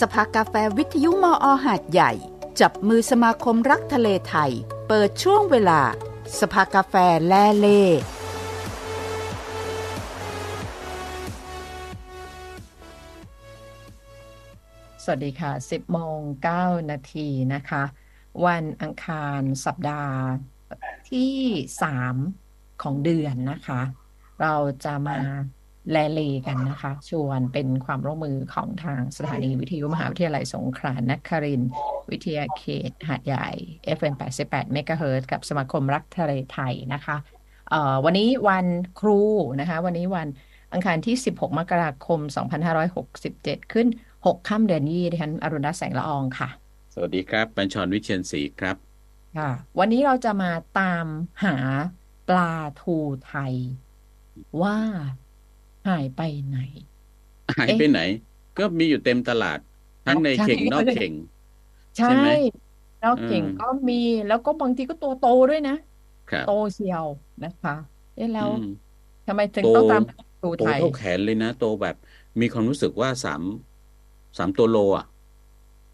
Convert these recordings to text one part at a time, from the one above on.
สภากาแฟวิทยุมออหาดใหญ่ จับมือสมาคมรักทะเลไทย เปิดช่วงเวลา สภากาแฟแลเล่สวัสดีค่ะ 10โมง9นาทีนะคะ วันอังคารสัปดาห์ที่ 3 ของเดือนนะคะ เราจะมา แลเลกันนะคะ ชวนเป็นความร่วมมือของทางสถานีวิทยุมหาวิทยาลัยสงขลานครินทร์วิทยาเขตหาดใหญ่ FM 88เมกะเฮิรตกับสมาคมรักทะเลไทยนะคะเอ่อวันนี้วันครูนะคะ วันนี้วันอังคารที่ 16 มกราคม 2567 ขึ้น 6 ค่ำเดือนยี่ดิฉันอรุณรัตน์แสงละอองค่ะ สวัสดีครับบัญชรวิเชียนศรีครับค่ะวันนี้เราจะมาตามหาปลาทูไทยว่า หายไปไหน หายเอ๊ะไปไหน ก็มีอยู่เต็มตลาด ทั้งในใช่เข่งนอกเข่ง ใช่ใช่ไหมแล้วเก่งอืมก็มีแล้วก็บางทีก็ตัวโตด้วยนะครับโตเชียวนะคะเอ๊ะแล้วอืมทำไมถึงโตต้องตามหาปลาทูโตไทยเท่าแขนเลยนะ โตแบบมีความรู้สึกว่าสามสามตัวโลอะ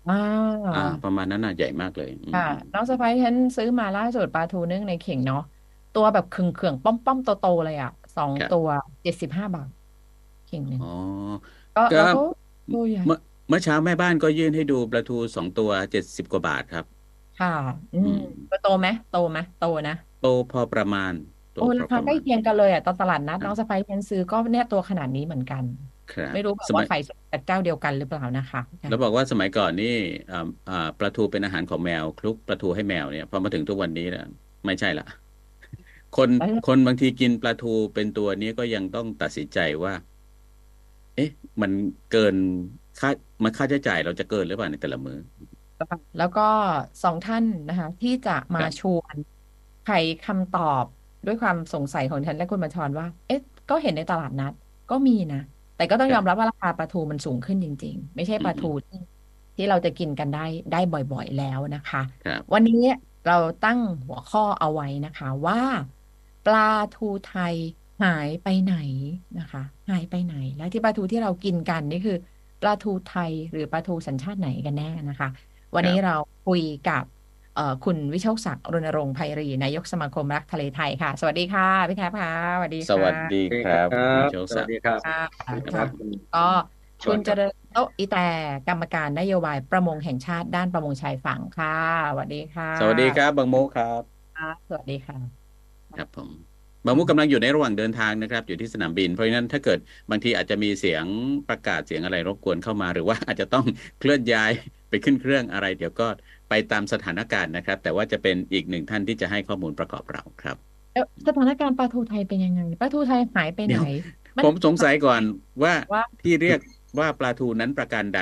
อ่าอ่าประมาณนั้นน่ะใหญ่มากเลยอืมค่ะน้องสะพ้ายฉันซื้อมาล่าสุดปลาทูนึ่งในเข่งเนาะตัวแบบเขื่องๆป้อมๆโตๆเลยอะสองครับตัวเจ็ดสิบห้าบาท เข่งหนึ่งอ๋อก็ก็แล้วก็ตัวใหญ่เมื่อเมื่อเช้าแม่บ้านก็ยื่นให้ดูปลาทูสองตัวเจ็ดสิบกว่าบาทครับ ค่ะ อือืมมก็โตไหมโตไหมโตนะโตพอประมาณโตโอ้พราอคาประใกล้มาณเคียงกันเลยอะตอนตลาดนัดคน้รัอบงสะพ้ายฉันซื้อก็เนี่ยตัวขนาดนี้เหมือนกันครับไม่รู้แบบสว่ามัยขายจากเจ้าเดียวกันหรือเปล่านะคะค่ะแล้วบอกว่าสมัยก่อนนี่อ่าอ่าปลาทูเป็นอาหารของแมว คลุกปลาทูให้แมวเนี่ยพอมาถึงทุกวันนี้นะไม่ใช่ละคนแล้วคนบางทีกินปลาทูเป็นตัวนี้ก็ยังต้องตัดสินใจว่า เอ๊ะ มันเกินค่ามันค่าใช้จ่ายเราจะเกินหรือเปล่าในแต่ละมื้อแล้วก็สองท่านนะคะ ที่จะมาครับชวนไขคำตอบด้วยความสงสัยของฉันและคุณบัญชรว่า เอ๊ะ ก็เห็นในตลาดนัด ก็มีนะ แต่ก็ต้องคยรัอบมรับว่าราคาปลาทูมันสูงขึ้นจริง ๆ ไม่ใช่อืปลามอืทูมที่ที่เราจะกินกันได้ได้บ่อยๆแล้วนะคะครับวันนี้เราตั้งหัวข้อเอาไว้นะคะว่า ปลาทูไทย หายไปไหนนะคะ หายไปไหน และที่ปลาทูที่เรากินกันนี่คือปลาทูไทยหรือปลาทูสัญชาติไหนกันแน่นะคะ วันครันี้บเราคุยกับเอ่อคุณวิโชคศักดิ์รณรงค์ไพรีนายกสมาคมรักทะเลไทยค่ะ สวัสดีค่ะพี่แคปค่ะสวัสดีสวัสค่ะดีสวัสดีคครัรับบคุณโชคสศัวักสดิ์ดีครับค่ะสวัสดีคค่ะรับคุณก็ชคุวณนเจครับริญโตะอีแต่กรรมการนโยบายประมงแห่งชาติด้านประมงชายฝั่งค่ะสวัสดีค่ะ สวัสดีครับบางโมครับค่ะสวัสดีค่ะ ครับผม บางมุกกำลังอยู่ในระหว่างเดินทางนะครับ อยู่ที่สนามบิน เพราะฉะนั้นถ้าเกิดบางทีอาจจะมีเสียงประกาศเสียงอะไรรบกวนเข้ามา หรือว่าอาจจะต้องเคลื่อนย้ายไปขึ้นเครื่องอะไร เดี๋ยวก็ไปตามสถานการณ์นะครับ แต่ว่าจะเป็นอีกหนึ่งท่านที่จะให้ข้อมูลประกอบเราครับแล้วสถานการณ์ปลาทูไทยเป็นยังไงปลาทูไทยหายไปไหนเดี๋ยวมันผมสงสัยก่อนว่าว่าที่เรียกว่าปลาทูนั้นประการใด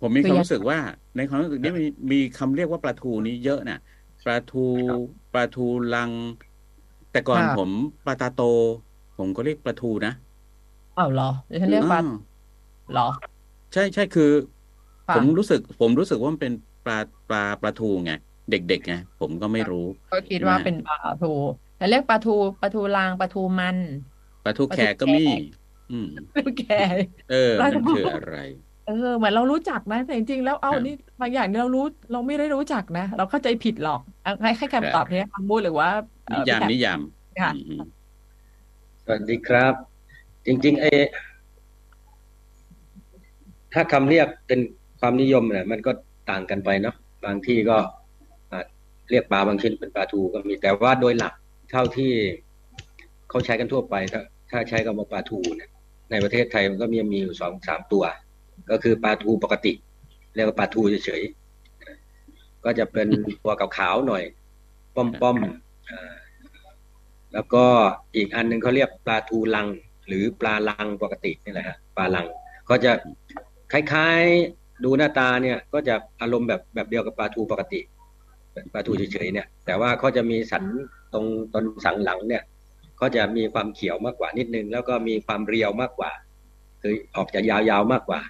ผมมีคือความยังรู้สึกว่า ในความรู้สึกนี้มีมีคำเรียกว่าปลาทูนี้เยอะนะปลาทูปลาทูลัง แต่ก่อนค่ะผมปลาตาโต ผมก็เรียกปลาทูนะอ้าวเหรอดิฉันเรียกปลาอ้าวเหรอ ใช่ใช่คือค่ะผมรู้สึก ผมรู้สึกว่ามันเป็นปลาปลาปลาทูไงเด็กๆไงผมก็ไม่รู้ ก็คิดใช่ไหมว่าเป็นปลาทูแต่เรียกปลาทูปลาทูลางปลาทูมันปลาทูปลาแขทูกก็แขมีกอืมปลาทูแก่เออปลามันทูคืออะไร เออเหมือนเรารู้จักนะแต่จริงๆแล้วเอาครับนี่บางอย่างเรารู้เราไม่ได้รู้จักนะ เราเข้าใจผิดหรอกเอาให้ให้ครับคำตอบนี้คำพูดหรือว่าเอ่นิอพี่ยามแคปนิยามค่ะอืมอืมสวัสดีครับ จริงๆไอ้ถ้าคำเรียกเป็นความนิยมเนี่ยมันก็ต่างกันไปเนาะบางที่ก็อ่าเรียกปลาบางชนิดเป็นปลาทูก็มีแต่ว่าโดยหลักเท่าที่เขาใช้กันทั่วไป ถ้าถ้าใช้คำว่าปลาทูเนี่ยในประเทศไทยมันก็มีมีอยู่สองสามตัว ก็คือปลาทูปกติ เรียกว่าปลาทูเฉยๆก็จะเป็นตัวขาวๆหน่อย ป้อมๆแล้วก็อีกอันหนึ่งเขาเรียกปลาทูลัง หรือปลาลังปกตินี่แหละฮะปลาลังก็จะคล้ายๆดูหน้าตาเนี่ย ก็จะอารมณ์แบบแบบเดียวกับปลาทูปกติปลาทูเฉยๆเนี่ย แต่ว่าเขาจะมีสันตรงต้นสันหลังเนี่ยก็จะมีความเขียวมากกว่านิดนึง แล้วก็มีความเรียวมากกว่า คือออกจะยาวๆมากกว่า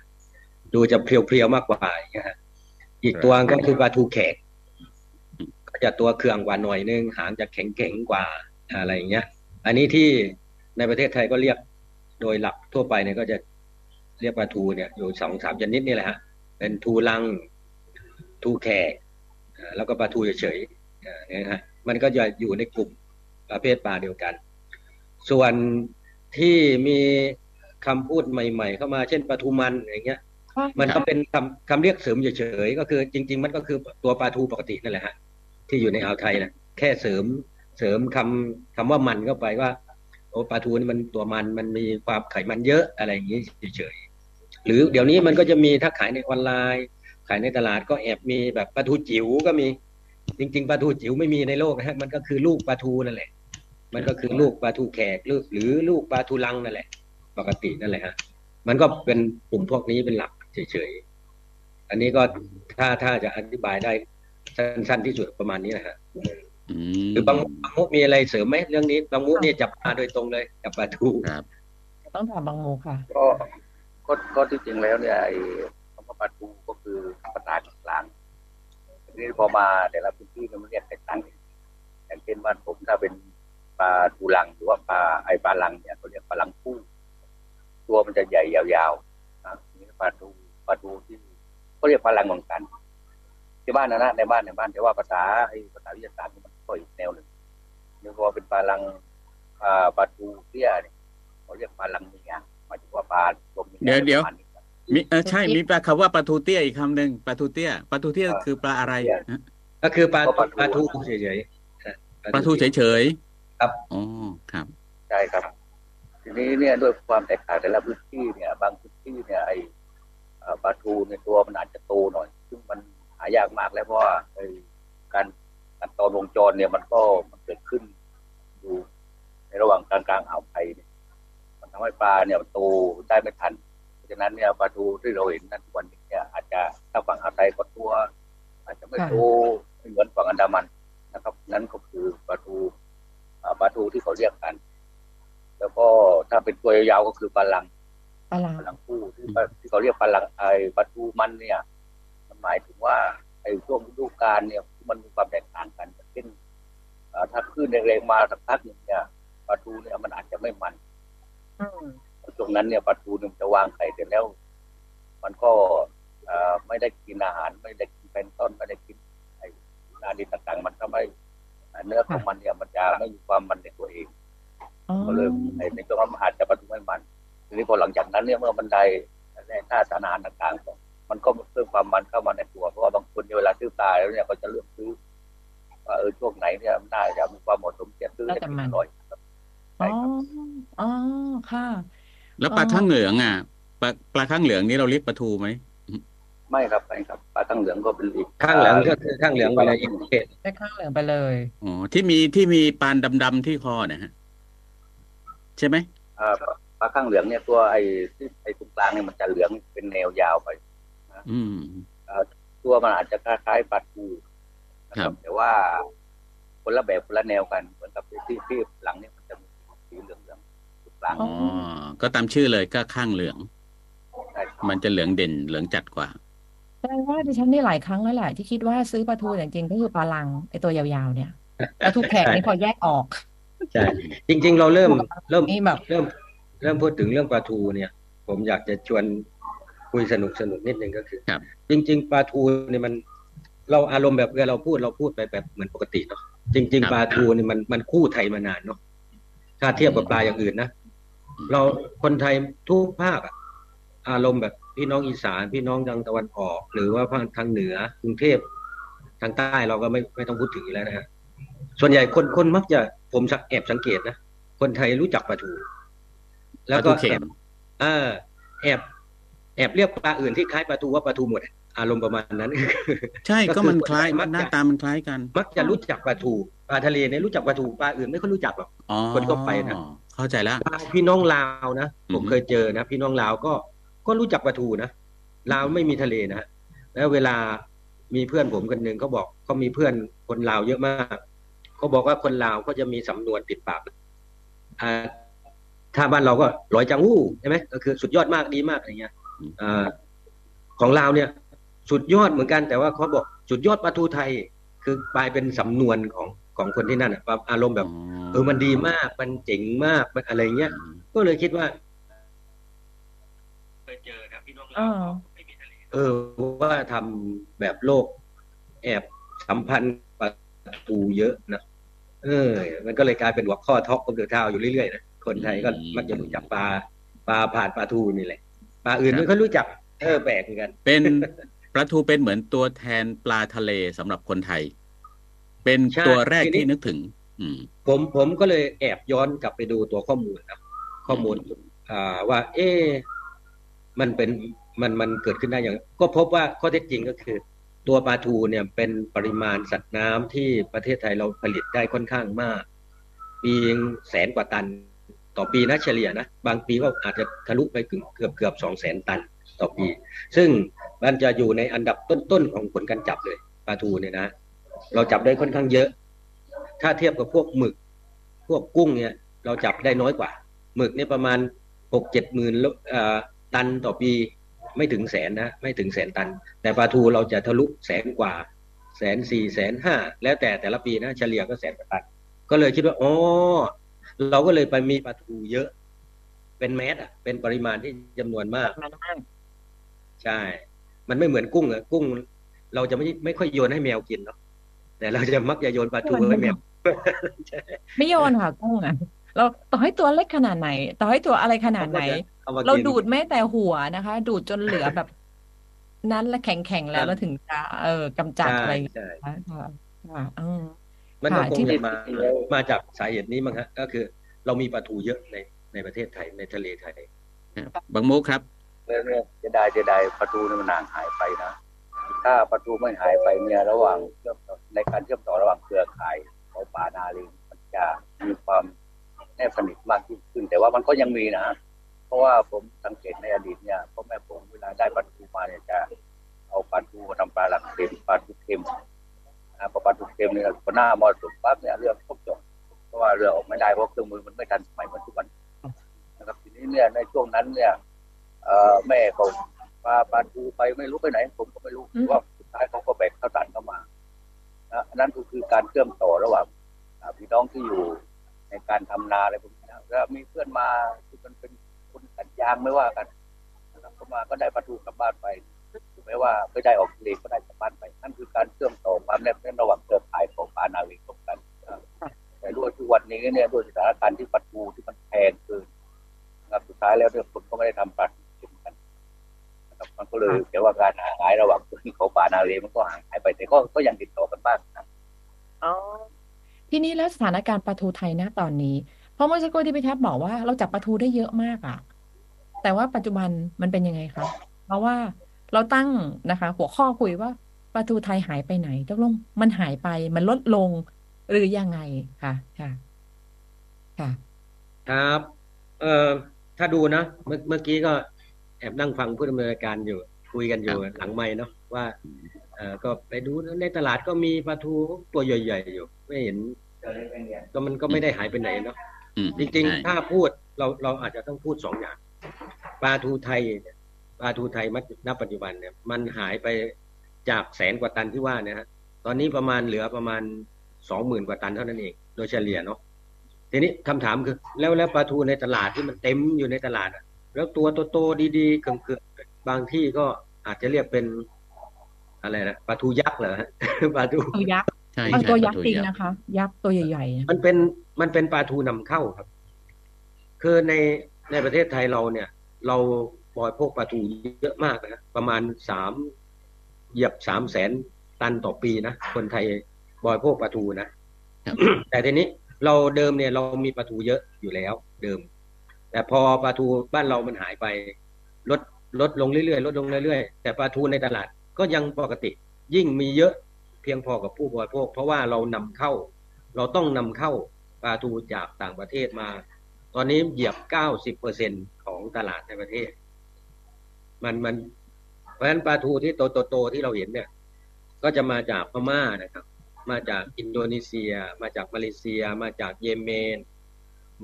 ดูจะเพียวๆมากกว่าอย่างเงี้ยฮะอีกตัวก็คือปลาทูแขกก็จะตัวเครื่องกว่าหน่อยนึงหางจะแข็งๆกว่าอะไรอย่างเงี้ย อันนี้ที่ในประเทศไทยก็เรียกโดยหลักทั่วไปเนี่ยก็จะเรียกปลาทูเนี่ยอยู่สองสามชนิดนี่แหละฮะเป็นทูลังทูแขกแล้วก็ปลาทูเฉยๆนี่ยนะฮะมันก็จะอยู่ในกลุ่มประเภทปลาเดียวกัน ส่วนที่มีคำพูดใหม่ ๆ เข้ามาเช่นปลาทูมันอย่างเงี้ย มันก็เป็นคำคำเรียกเสริมเฉยๆก็คือจริง ๆ มันก็คือตัวปลาทูปกตินั่นแหละฮะที่อยู่ในอ่าวไทยนะแค่เสริมเสริมคำคำว่ามันเข้าไปว่าโอ้ปลาทูนี่มันตัวมันมันมีความไขมันเยอะอะไรอย่างนี้เฉยๆหรือเดี๋ยวนี้มันก็จะมีถ้าขายในออนไลน์ ขายในตลาดก็แอบมีแบบปลาทูจิ๋วก็มี จริง ๆปลาทูจิ๋วไม่มีในโลกนะฮะมันก็คือลูกปลาทูนั่นแหละมันก็คือลูกปลาทูแขกหรือหรือลูกปลาทูลังนั่นแหละ ปกตินั่นแหละฮะมันก็เป็นกลุ่มพวกนี้เป็นหลัก เฉยๆ อันนี้ก็ถ้าถ้าจะอธิบายได้สั้นๆที่สุดประมาณนี้นะฮะอืมหรือบางบางมุกมีอะไรเสริมไหมเรื่องนี้ บางมุกนี่จับปลาโดยตรงเลยจับปลาทูครับ ต้องถามบางโมค่ะ ก็ก็ก็ที่จริงแล้วเนี่ยไอ้คำว่าปลาทูก็คือภาษากลางทีนี้พอมาแต่ละพื้นที่เนี่ยมันเรียกแตกต่างกันอย่างเช่นบ้านผมถ้าเป็นปลาทูลังหรือว่าปลาไอปลาลังเนี่ยเขาเรียกปลาลังคู่ตัวมันจะใหญ่ยาวๆนะทีนี้ปลาทู ปลาทูที่เขาเรียกปลาลังเหมือนกันที่บ้านนะนะในบ้านในบ้านแต่ว่าภาษาไอ้ภาษาวิทยาศาสตร์มันก็อีกแนวหนึ่งนี่พอเป็นปลาลังอ่าปลาทูเตี้ยเนี่ยเขาเรียกปลาลังเมียหมายถึงว่าปลาตัวเมียเดี๋ยวเดี๋ยวประมาณนี้ครับมีเออใช่มีปลาคำว่าปลาทูเตี้ยอีกคำหนึ่งปลาทูเตี้ยปลาทูเตี้ยอ่าคือปลาอะไรเตี้ยฮะก็คือปลาก็ปลาทูปลาทูเฉยๆฮะปลาทูเฉยๆครับอ๋อครับใช่ครับ ทีนี้เนี่ยด้วยความแตกต่างแต่ละพื้นที่เนี่ย บางพื้นที่เนี่ยไอเอ่อ ปลาทูในตัวมันอาจจะโตหน่อย ซึ่งมันหายากมากแล้วเพราะว่าการการตอนวงจรเนี่ยมันก็มันเกิดขึ้นอยู่ในระหว่างกลางกลางอ่าวไทยเนี่ยมันทำให้ปลาเนี่ยมันโตได้ไม่ทัน เพราะฉะนั้นเนี่ยปลาทูที่เราเห็นนั่นวันนี้เนี่ยอาจจะถ้าฝั่งอ่าวไทยก็ตัว อาจจะไม่โตไม่เหมือนฝั่งอันดามันนะครับ นั่นก็คือปลาทูปลาทูที่เขาเรียกกัน แล้วก็ถ้าเป็นตัวยาวๆก็คือปลาลัง ปลาลังปลาลังคู่ที่ปลาที่เขาเรียกปลาลังไอ้ปลาทูมันเนี่ยมันหมายถึงว่าไอ้ช่วงฤดูกาลเนี่ยมันมีความแตกต่างกันเช่นอ่าถ้าคลื่นแรงๆมาสักพักหนึ่งเนี่ยปลาทูเนี่ยมันอาจจะไม่มันอืมช่วงนั้นเนี่ยปลาทูเนี่ยมันจะวางไข่เสร็จแล้ว มันก็เอ่อไม่ได้กินอาหาร ไม่ได้กินเป็นต้นไม่ได้กินไอ้นาดีต่างๆ มันทำให้เนื้อของมันเนี่ยมันจะไม่มีความมันในตัวเองอ๋อก็เลยในในช่วงนั้นมันอาจจะบรรทุกไม่มัน ทีนี้พอหลังจากนั้นเนี่ยเมื่อมันได้ได้ท่าสารอาหารต่างๆ มันก็เพิ่มความมันเข้ามาในตัว เพราะว่าบางคนเนี่ยเวลาซื้อปลาแล้วเนี่ยเขาจะเลือกซื้อว่าเออช่วงไหนเนี่ยมันน่าจะมีความเหมาะสมจะซื้อให้กินอร่อยครับอ๋ใช่อครับอ๋อค่ะ แล้วปลาอ๋อข้างเหลืองอะปลาปลาข้างเหลืองนี่เราเรียกปลาทูไหมไม่ครับไม่ครับปลาข้างเหลืองก็เป็นอีกข้างเหลืองก็คือข้างเหลืองไปเลยอีกประเภทได้ข้างเหลืองไปเลยอ๋อที่มีที่มีปานดำๆที่คอนะฮะใช่ไหมอ่า ปลาข้างเหลืองเนี่ยตัวไอ้ที่ไอ้ตรงกลางเนี่ยมันจะเหลืองเป็นแนวยาวไปอืมตัวมันอาจจะคล้ายๆปลาทูนะคครัรับบแต่ว่าคนละแบบคนละแนวกันเหมือนกับที่ที่หลังเนี่ยมันจะมีสีเหลืองๆตรงกลางอ๋อก็ตามชื่อเลยก็ข้างเหลืองใช่ครับมันจะเหลืองเด่นเหลืองจัดกว่าแสดงว่าดิฉันนี่หลายครั้งแล้วแหละที่คิดว่าซื้อปลาทูแต่จริงๆก็คือปลาลังไอตัวยาวๆเนี่ยปลาทูแขกนี่พอแยกออกใช่จริง ๆ เราเริ่มเริ่มนี่แบบเริ่ม เริ่มพูดถึงเรื่องปลาทูเนี่ย ผมอยากจะชวนคุยสนุกสนุกนิดนึงก็คือครับจริง ๆปลาทูเนี่ยมัน เราอารมณ์แบบเวลาเราพูดเราพูดไปแบบเหมือนปกติเนาะจริง ๆปลาทูเนี่ยมันมันคู่ไทยมานานเนาะถ้าเทียบกับปลาอย่างอื่นนะเราคนไทยทุกภาคอะอารมณ์แบบพี่น้องอีสานพี่น้องทางตะวันออก หรือว่าภาคทางเหนือกรุงเทพทางใต้เราก็ไม่ไม่ต้องพูดถึงอยู่แล้วนะฮะส่วนใหญ่คนคนมักจะผมสักแอบสังเกตนะคนไทยรู้จักปลาทู แล้วก็ปลาทูเค็มแอบเออแอบแอบเรียกปลาอื่นที่คล้ายปลาทูว่าปลาทูหมดอารมณ์ประมาณนั้น ใช่ก็ก็คือมันคล้ายมักจะหน้าตามันคล้ายกัน มักจะรู้จักปลาทูปลาทะเลเนี่ยรู้จักปลาทูปลาอื่นไม่ค่อยรู้จักหรอกอ๋อคนทั่วไปนะเข้าใจแล้วปลาพี่น้องลาวนะผมอือฮึเคยเจอนะ พี่น้องลาวก็ก็รู้จักปลาทูนะลาวไม่มีทะเลนะแล้วเวลามีเพื่อนผมคนหนึ่งเขาบอกเขามีเพื่อนคนลาวเยอะมากเขาบอกว่าคนลาวก็จะมีสำนวนติดปากอ่า ถ้าบ้านเราก็ร้อยจังหู้ใช่ไหมก็คือสุดยอดมากดีมากอะไรเงี้ยอ่าของลาวเนี่ย สุดยอดเหมือนกัน แต่ว่าเขาบอกสุดยอดปลาทูไทย คือกลายเป็นสำนวนของของคนที่นั่นอะแบบอารมณ์แบบเออมันดีมากมันเจ๋งมากมันอะไรเงี้ยก็เลยคิดว่าเคยเจอครับพี่น้องอ๋ลาอวก็ไม่มีทะเลเออว่าทำแบบโลก แอบสัมพันธ์ปลาทูเยอะนะเออ มันก็เลยกลายเป็นหัวข้อท็อกของเดือดทาวอยู่เรื่อยๆนะ คนไทยก็มักจะรู้จักปลาปลาผ่านปลาทูนี่แหละปลาอื่นไม่ค่อยรู้จักเออแปลกเหมือนกัน เป็นปลาทูเป็นเหมือนตัวแทนปลาทะเลสำหรับคนไทย เป็นใช่ตัวแรกทีนี้ที่นึกถึง อืมผมผมก็เลยแอบย้อนกลับไปดูตัวข้อมูลนะข้อมูลอ่าว่า เอ๊ะมันเป็นมันมันเกิดขึ้นได้อย่าง ก็พบว่าข้อเท็จจริงก็คือ ตัวปลาทูเนี่ยเป็นปริมาณสัตว์น้ำที่ประเทศไทยเราผลิตได้ค่อนข้างมากปีแสนกว่าตัน ต่อปีนะเฉลี่ยนะบางปีก็อาจจะทะลุไปเกือบเกือบสองแสนตันต่อปี ซึ่งมันจะอยู่ในอันดับต้นๆของผลการจับเลยปลาทูเนี่ยนะ เราจับได้ค่อนข้างเยอะ ถ้าเทียบกับพวกหมึก พวกกุ้งเนี่ย เราจับได้น้อยกว่า หมึกเนี่ยประมาณหกเจ็ดหมื่นตันต่อปีไม่ถึงแสนนะไม่ถึงแสนตัน แต่ปลาทูเราจะทะลุแสนกว่าแสนสี่แสนห้าแล้วแต่แต่ละปีนะเฉลี่ยก็แสนกว่าตัน ก็เลยคิดว่าอ๋อ เราก็เลยไปมีปลาทูเยอะ เป็นแมสอะ เป็นปริมาณที่จำนวนมากมันมาก ใช่ มันไม่เหมือนกุ้งอะกุ้ง เราจะไม่ไม่ค่อยโยนให้แมวกินเนาะแต่เราจะมักจะโยนปลาทูให้แมวไม่โยนค่ะกุ้งอะเราต่อให้ตัวเล็กขนาดไหน ต่อให้ตัวอะไรขนาดไหนเอามากินเราดูดแม้แต่หัวนะคะ ดูดจนเหลือแบบ นั้นและแข็งๆแล้วแล้วถึงจะเออกำจัดใช่อะไรอย่างเงี้ยใช่ค่ะค่ะอื มมันก็ค่ะคงที่จะมามาจากสาเหตุนี้มั้งฮะก็คือ เรามีปลาทูเยอะในในประเทศไทยในทะเลไทยบางมุกครับเรื่องเรื่องจะได้จะได้ประตูนี่มันนานหายไปนะถ้าประตูไม่หายไปเนี่ยระหว่างเชื่อมต่อในการเชื่อมต่อระหว่างเครือข่ายของป่านาลีมันจะมีความแนบสนิทมากยิ่งขึ้น แต่ว่ามันก็ยังมีนะเพราะว่าผมสังเกตในอดีตเนี่ยพ่อแม่ผมเวลาได้ปลาทูมาเนี่ยจะเอาปลาทูมาทำปลาหลักเค็มปลาทูเค็ม อ่าพอปลาทูเค็มเนี่ยพอหน้ามอสุมปั๊บเนี่ยเรื่องครบจบเพราะว่าเรือออกไม่ได้เพราะเครื่องมือมันไม่ทันสมัยเหมือนทุกวันนะครับทีนี้เนี่ยในช่วงนั้นเนี่ยเอ่อแม่เขาปลาปลาทูไปไม่รู้ไปไหน ผมก็ไม่รู้อืมว่าสุดท้ายเขาก็แบกข้าวสารเข้ามานะอันนั้นก็คือการเชื่อมต่อระหว่างอ่าพี่น้องที่อยู่ในการทำนาอะไรพวกนี้นะแล้วมีเพื่อนมาที่มันเป็นคนตัดยางไม่ว่ากันนะครับก็มาก็ได้ปลาทูกลับบ้านไปถึง แม้ว่าไม่ได้ออกทะเลก็ได้กลับบ้านไปนั่นคือการเชื่อมต่อความแนบแน่นระหว่างเครือข่ายของปลานาวีตรงกันนะครับแต่ด้วยทุกวันนี้เนี่ยด้วยสถานการณ์ที่ปลาทูที่มันแพงเกินนะครับสุดท้ายแล้วเนี่ยคนก็ไม่ได้ทำปลาทูเค็มกันนะครับมันก็เลยแต่ว่าการห่างหายระหว่างพื้นเขาป่านาเลมันก็ห่างหายไปแต่ก็ก็ยังติดต่อกันบ้างนะอ๋อทีนี้แล้วสถานการณ์ปลาทูไทยนะตอนนี้ เพราะเมื่อสักครู่ที่พี่แทบบอกว่าเราจับปลาทูได้เยอะมากอะแต่ว่าปัจจุบันมันเป็นยังไงคะเพราะว่า เราตั้งนะคะ หัวข้อคุยว่าปลาทูไทยหายไปไหนตกลงมันหายไปมันลดลงหรือยังไงค่ะค่ะ ค่ะ ครับ เอ่อถ้าดูนะเมื่อเมื่อกี้ก็แอบนั่งฟังผู้ดำเนินรายการอยู่ คุยกันอยู่หลังไม้เนาะว่าเอ่อก็ไปดูในตลาดก็มีปลาทูตัวใหญ่ๆอยู่ ไม่เห็นก็มันก็ไม่ได้หายไปไหนเนาะอืมจริงใช่ๆถ้าพูดเราเราอาจจะต้องพูดสองอย่างปลาทูไทยเนี่ย ปลาทูไทยณปัจจุบันเนี่ยมันหายไปจากแสนกว่าตันที่ว่าเนี่ยฮะตอนนี้ประมาณเหลือประมาณสองหมื่นกว่าตันเท่านั้นเอง โดยเฉลี่ยเนาะทีนี้คำถามคือ แล้วแล้วปลาทูในตลาดที่มันเต็มอยู่ในตลาดอะแล้วตัวโตๆดีๆเกือบๆบางที่ก็อาจจะเรียกเป็นอะไรนะปลาทูยักษ์เหรอฮะปลาทูตัวยักษ์ใช่บางใช่ตัวปยัลากษ์ทูจริงยักษ์นะคะ ยักษ์ตัวใหญ่ๆนะมันเป็นมันเป็นปลาทูนำเข้าครับ คือในในประเทศไทยเราเนี่ย เรา บริโภคปลาทูเยอะมากนะประมาณสามเหยียบสามแสนตันต่อปีนะคนไทยบริโภคปลาทูนะครับแต่ทีนี้เราเดิมเนี่ยเรามีปลาทูเยอะอยู่แล้ว เดิม แต่พอปลาทูบ้านเรามันหายไปลดลดลงเรื่อยๆลดลงเรื่อยๆแต่ปลาทูในตลาดก็ยังปกติ ยิ่งมีเยอะเพียงพอกับผู้บริโภคเพราะว่าเรานำเข้า เราต้องนำเข้าปลาทูจากต่างประเทศมา ตอนนี้เหยียบเก้าสิบเปอร์เซ็นต์ของตลาดในประเทศ มันมันเพราะฉะนั้นปลาทูที่โตโตโตที่เราเห็นเนี่ย ก็จะมาจากพม่านะครับ มาจากอินโดนีเซีย มาจากมาเลเซีย มาจากเยเมน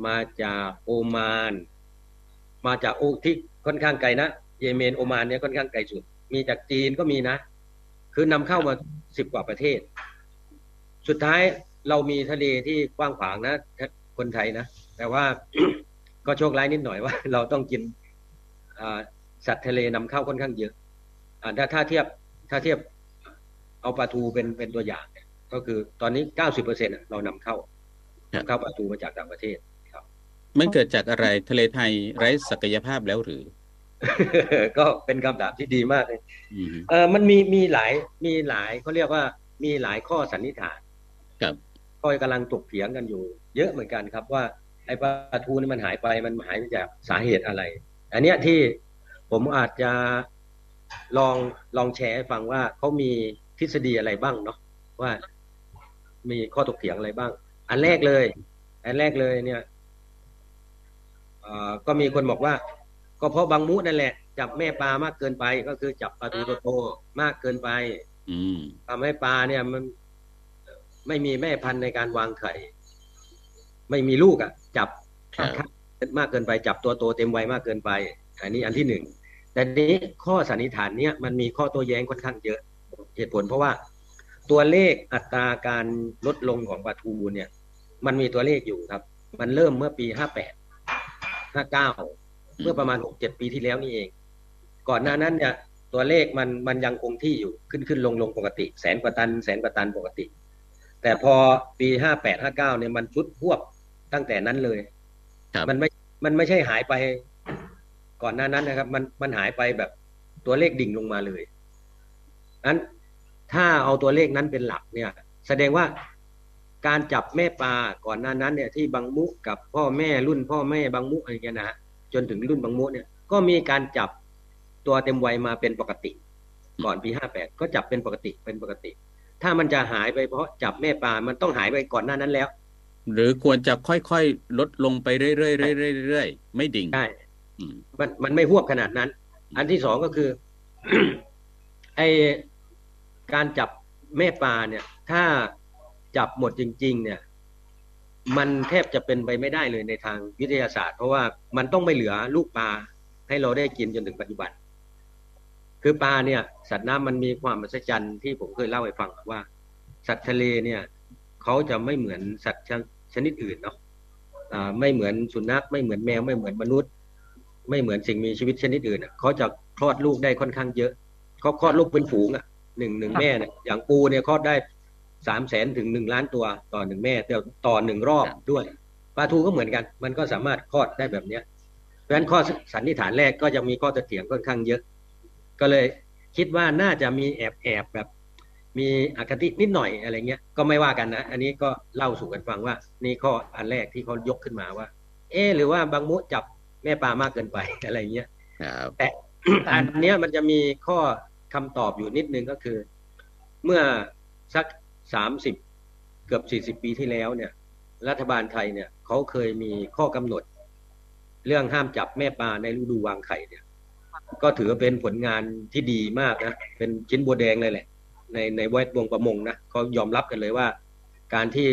มาจากโอมาน มาจากโอที่ค่อนข้างไกลนะเยเมนโอมานเนี่ยค่อนข้างไกลสุด มีจากจีนก็มีนะ คือนำเข้ามาสิบกว่าประเทศ สุดท้ายเรามีทะเลที่กว้างขวางนะคนไทยนะ แต่ว่าก็โชคร้ายนิดหน่อยว่า เราต้องกินอ สัตว์ทะเลนำเข้าค่อนข้างเยอะอ่าถ้าถ้าเทียบถ้าเทียบเอาปลาทูเป็นเป็นตัวอย่างเนี่ยก็คือตอนนี้เก้าสิบเปอร์เซ็นต์เรานำเข้าครับนำเข้าปลาทูมาจากต่างประเทศมันเกิดจากอะไรทะเลไทยไร้ศักยภาพแล้วหรือ ก็เป็นคำถามที่ดีมากเลยอืมเออมันมีมีหลายมีหลายเขาเรียกว่ามีหลายข้อสันนิษฐานครับก็กำลังถกเถียงกันอยู่ เยอะเหมือนกันครับว่าไอ้ปลาทูนี่มันหายไปมันหายไปจากสาเหตุอะไร อันเนี้ยที่ ผมอาจจะลองลองแชร์ให้ฟังว่าเขามีทฤษฎีอะไรบ้างเนาะว่ามีข้อถกเถียงอะไรบ้าง อันแรกเลย อันแรกเลยเนี่ยเอ่อก็มีคนบอกว่า ก็เพราะบางมุนั่นแหละ จับแม่ปลามากเกินไป ก็คือจับปลาทูโตๆมากเกินไปอืมทำให้ปลาเนี่ยมันไม่มีแม่พันธุ์ในการวางไข่ ไม่มีลูกอะจับครับมากเกินไป จับตัวโตเต็มวัยมากเกินไป อันนี้อันที่หนึ่ง แต่นี้ข้อสันนิษฐานเนี้ยมันมีข้อโต้แย้งค่อนข้างเยอะเหตุผลเพราะว่าตัวเลขอัตราการลดลงของปลาทูเนี่ย มันมีตัวเลขอยู่ครับ มันเริ่มเมื่อปีห้าแปดห้าเก้าเมื่อประมาณหกเจ็ดปีที่แล้วนี่เอง ก่อนหน้านั้นเนี่ย ตัวเลขมันมันยังคงที่อยู่ขึ้นขึ้นลงลงปกติ แสนกว่าตัน แสนกว่าตันปกติ แต่พอปีห้าแปดห้าเก้าเนี่ยมันชุดพวบตั้งแต่นั้นเลยครับมันไม่มันไม่ใช่หายไป ก่อนหน้านั้นนะครับ มันมันหายไปแบบตัวเลขดิ่งลงมาเลยนั้นถ้าเอาตัวเลขนั้นเป็นหลักเนี่ย แสดงว่าการจับแม่ปลาก่อนหน้านั้นเนี่ย ที่บางมุกับพ่อแม่รุ่นพ่อแม่บางมุอะไรเงี้ยนะฮะจนถึงรุ่นบางมุเนี่ย ก็มีการจับตัวเต็มวัยมาเป็นปกติ ก่อนปีห้าแปดก็จับเป็นปกติเป็นปกติ ถ้ามันจะหายไปเพราะจับแม่ปลามันต้องหายไปก่อนหน้านั้นแล้ว หรือควรจะค่อยๆลดลงไปเรื่อยๆเรื่อยๆเรื่อยๆไม่ดิ่งใช่อื มมันมันไม่หวบขนาดนั้น อันที่สองก็คือไอการจับแม่ปลาเนี่ย ถ้าจับหมดจริง ๆ เนี่ย มันแทบจะเป็นไปไม่ได้เลยในทางวิทยาศาสตร์ เพราะว่ามันต้องไม่เหลือลูกปลาให้เราได้กินจนถึงปัจจุบัน คือปลาเนี่ย สัตว์น้ำมันมีความมหัศจรรย์ที่ผมเคยเล่าให้ฟังว่า สัตว์ทะเลเนี่ยเขาจะไม่เหมือนสัตว์ชนชนิดอื่นเนาะอ่าไม่เหมือนสุนัขไม่เหมือนแมวไม่เหมือนมนุษย์ ไม่เหมือนสิ่งมีชีวิตชนิดอื่นอะเขาจะคลอดลูกได้ค่อนข้างเยอะเขาคลอดลูกเป็นฝูงอะหนึ่งหนึ่งแม่เนี่ยอย่างปูเนี่ยคลอดได้สามแสนถึงหนึ่งล้านตัวต่อหนึ่งแม่แต่ต่อหนึ่งรอบด้วยปลาทูก็เหมือนกัน มันก็สามารถคลอดได้แบบเนี้ยเพราะฉะนั้นข้อสันนิษฐานแรกก็จะมีข้อเถียงค่อนข้างเยอะ ก็เลยคิดว่าน่าจะมีแอบแอบแบบ มีอคตินิดหน่อยอะไรเงี้ยก็ไม่ว่ากันนะ อันนี้ก็เล่าสู่กันฟังว่า นี่ข้ออันแรกที่เขายกขึ้นมาว่า เออหรือว่าบางมุจับ แม่ปลามากเกินไปอะไรเงี้ยครับแต่อันเนี้ยมันจะมีข้อคำตอบอยู่นิดนึงก็คือ เมื่อสักสามสิบเกือบสี่สิบปีที่แล้วเนี่ย รัฐบาลไทยเนี่ยเขาเคยมีข้อกำหนด เรื่องห้ามจับแม่ปลาในฤดูวางไข่เนี่ย ก็ถือว่าเป็นผลงานที่ดีมากนะเป็นชิ้นบัวแดงเลยแหละ ในในแวดวงประมงนะเขายอมรับกันเลยว่า การที่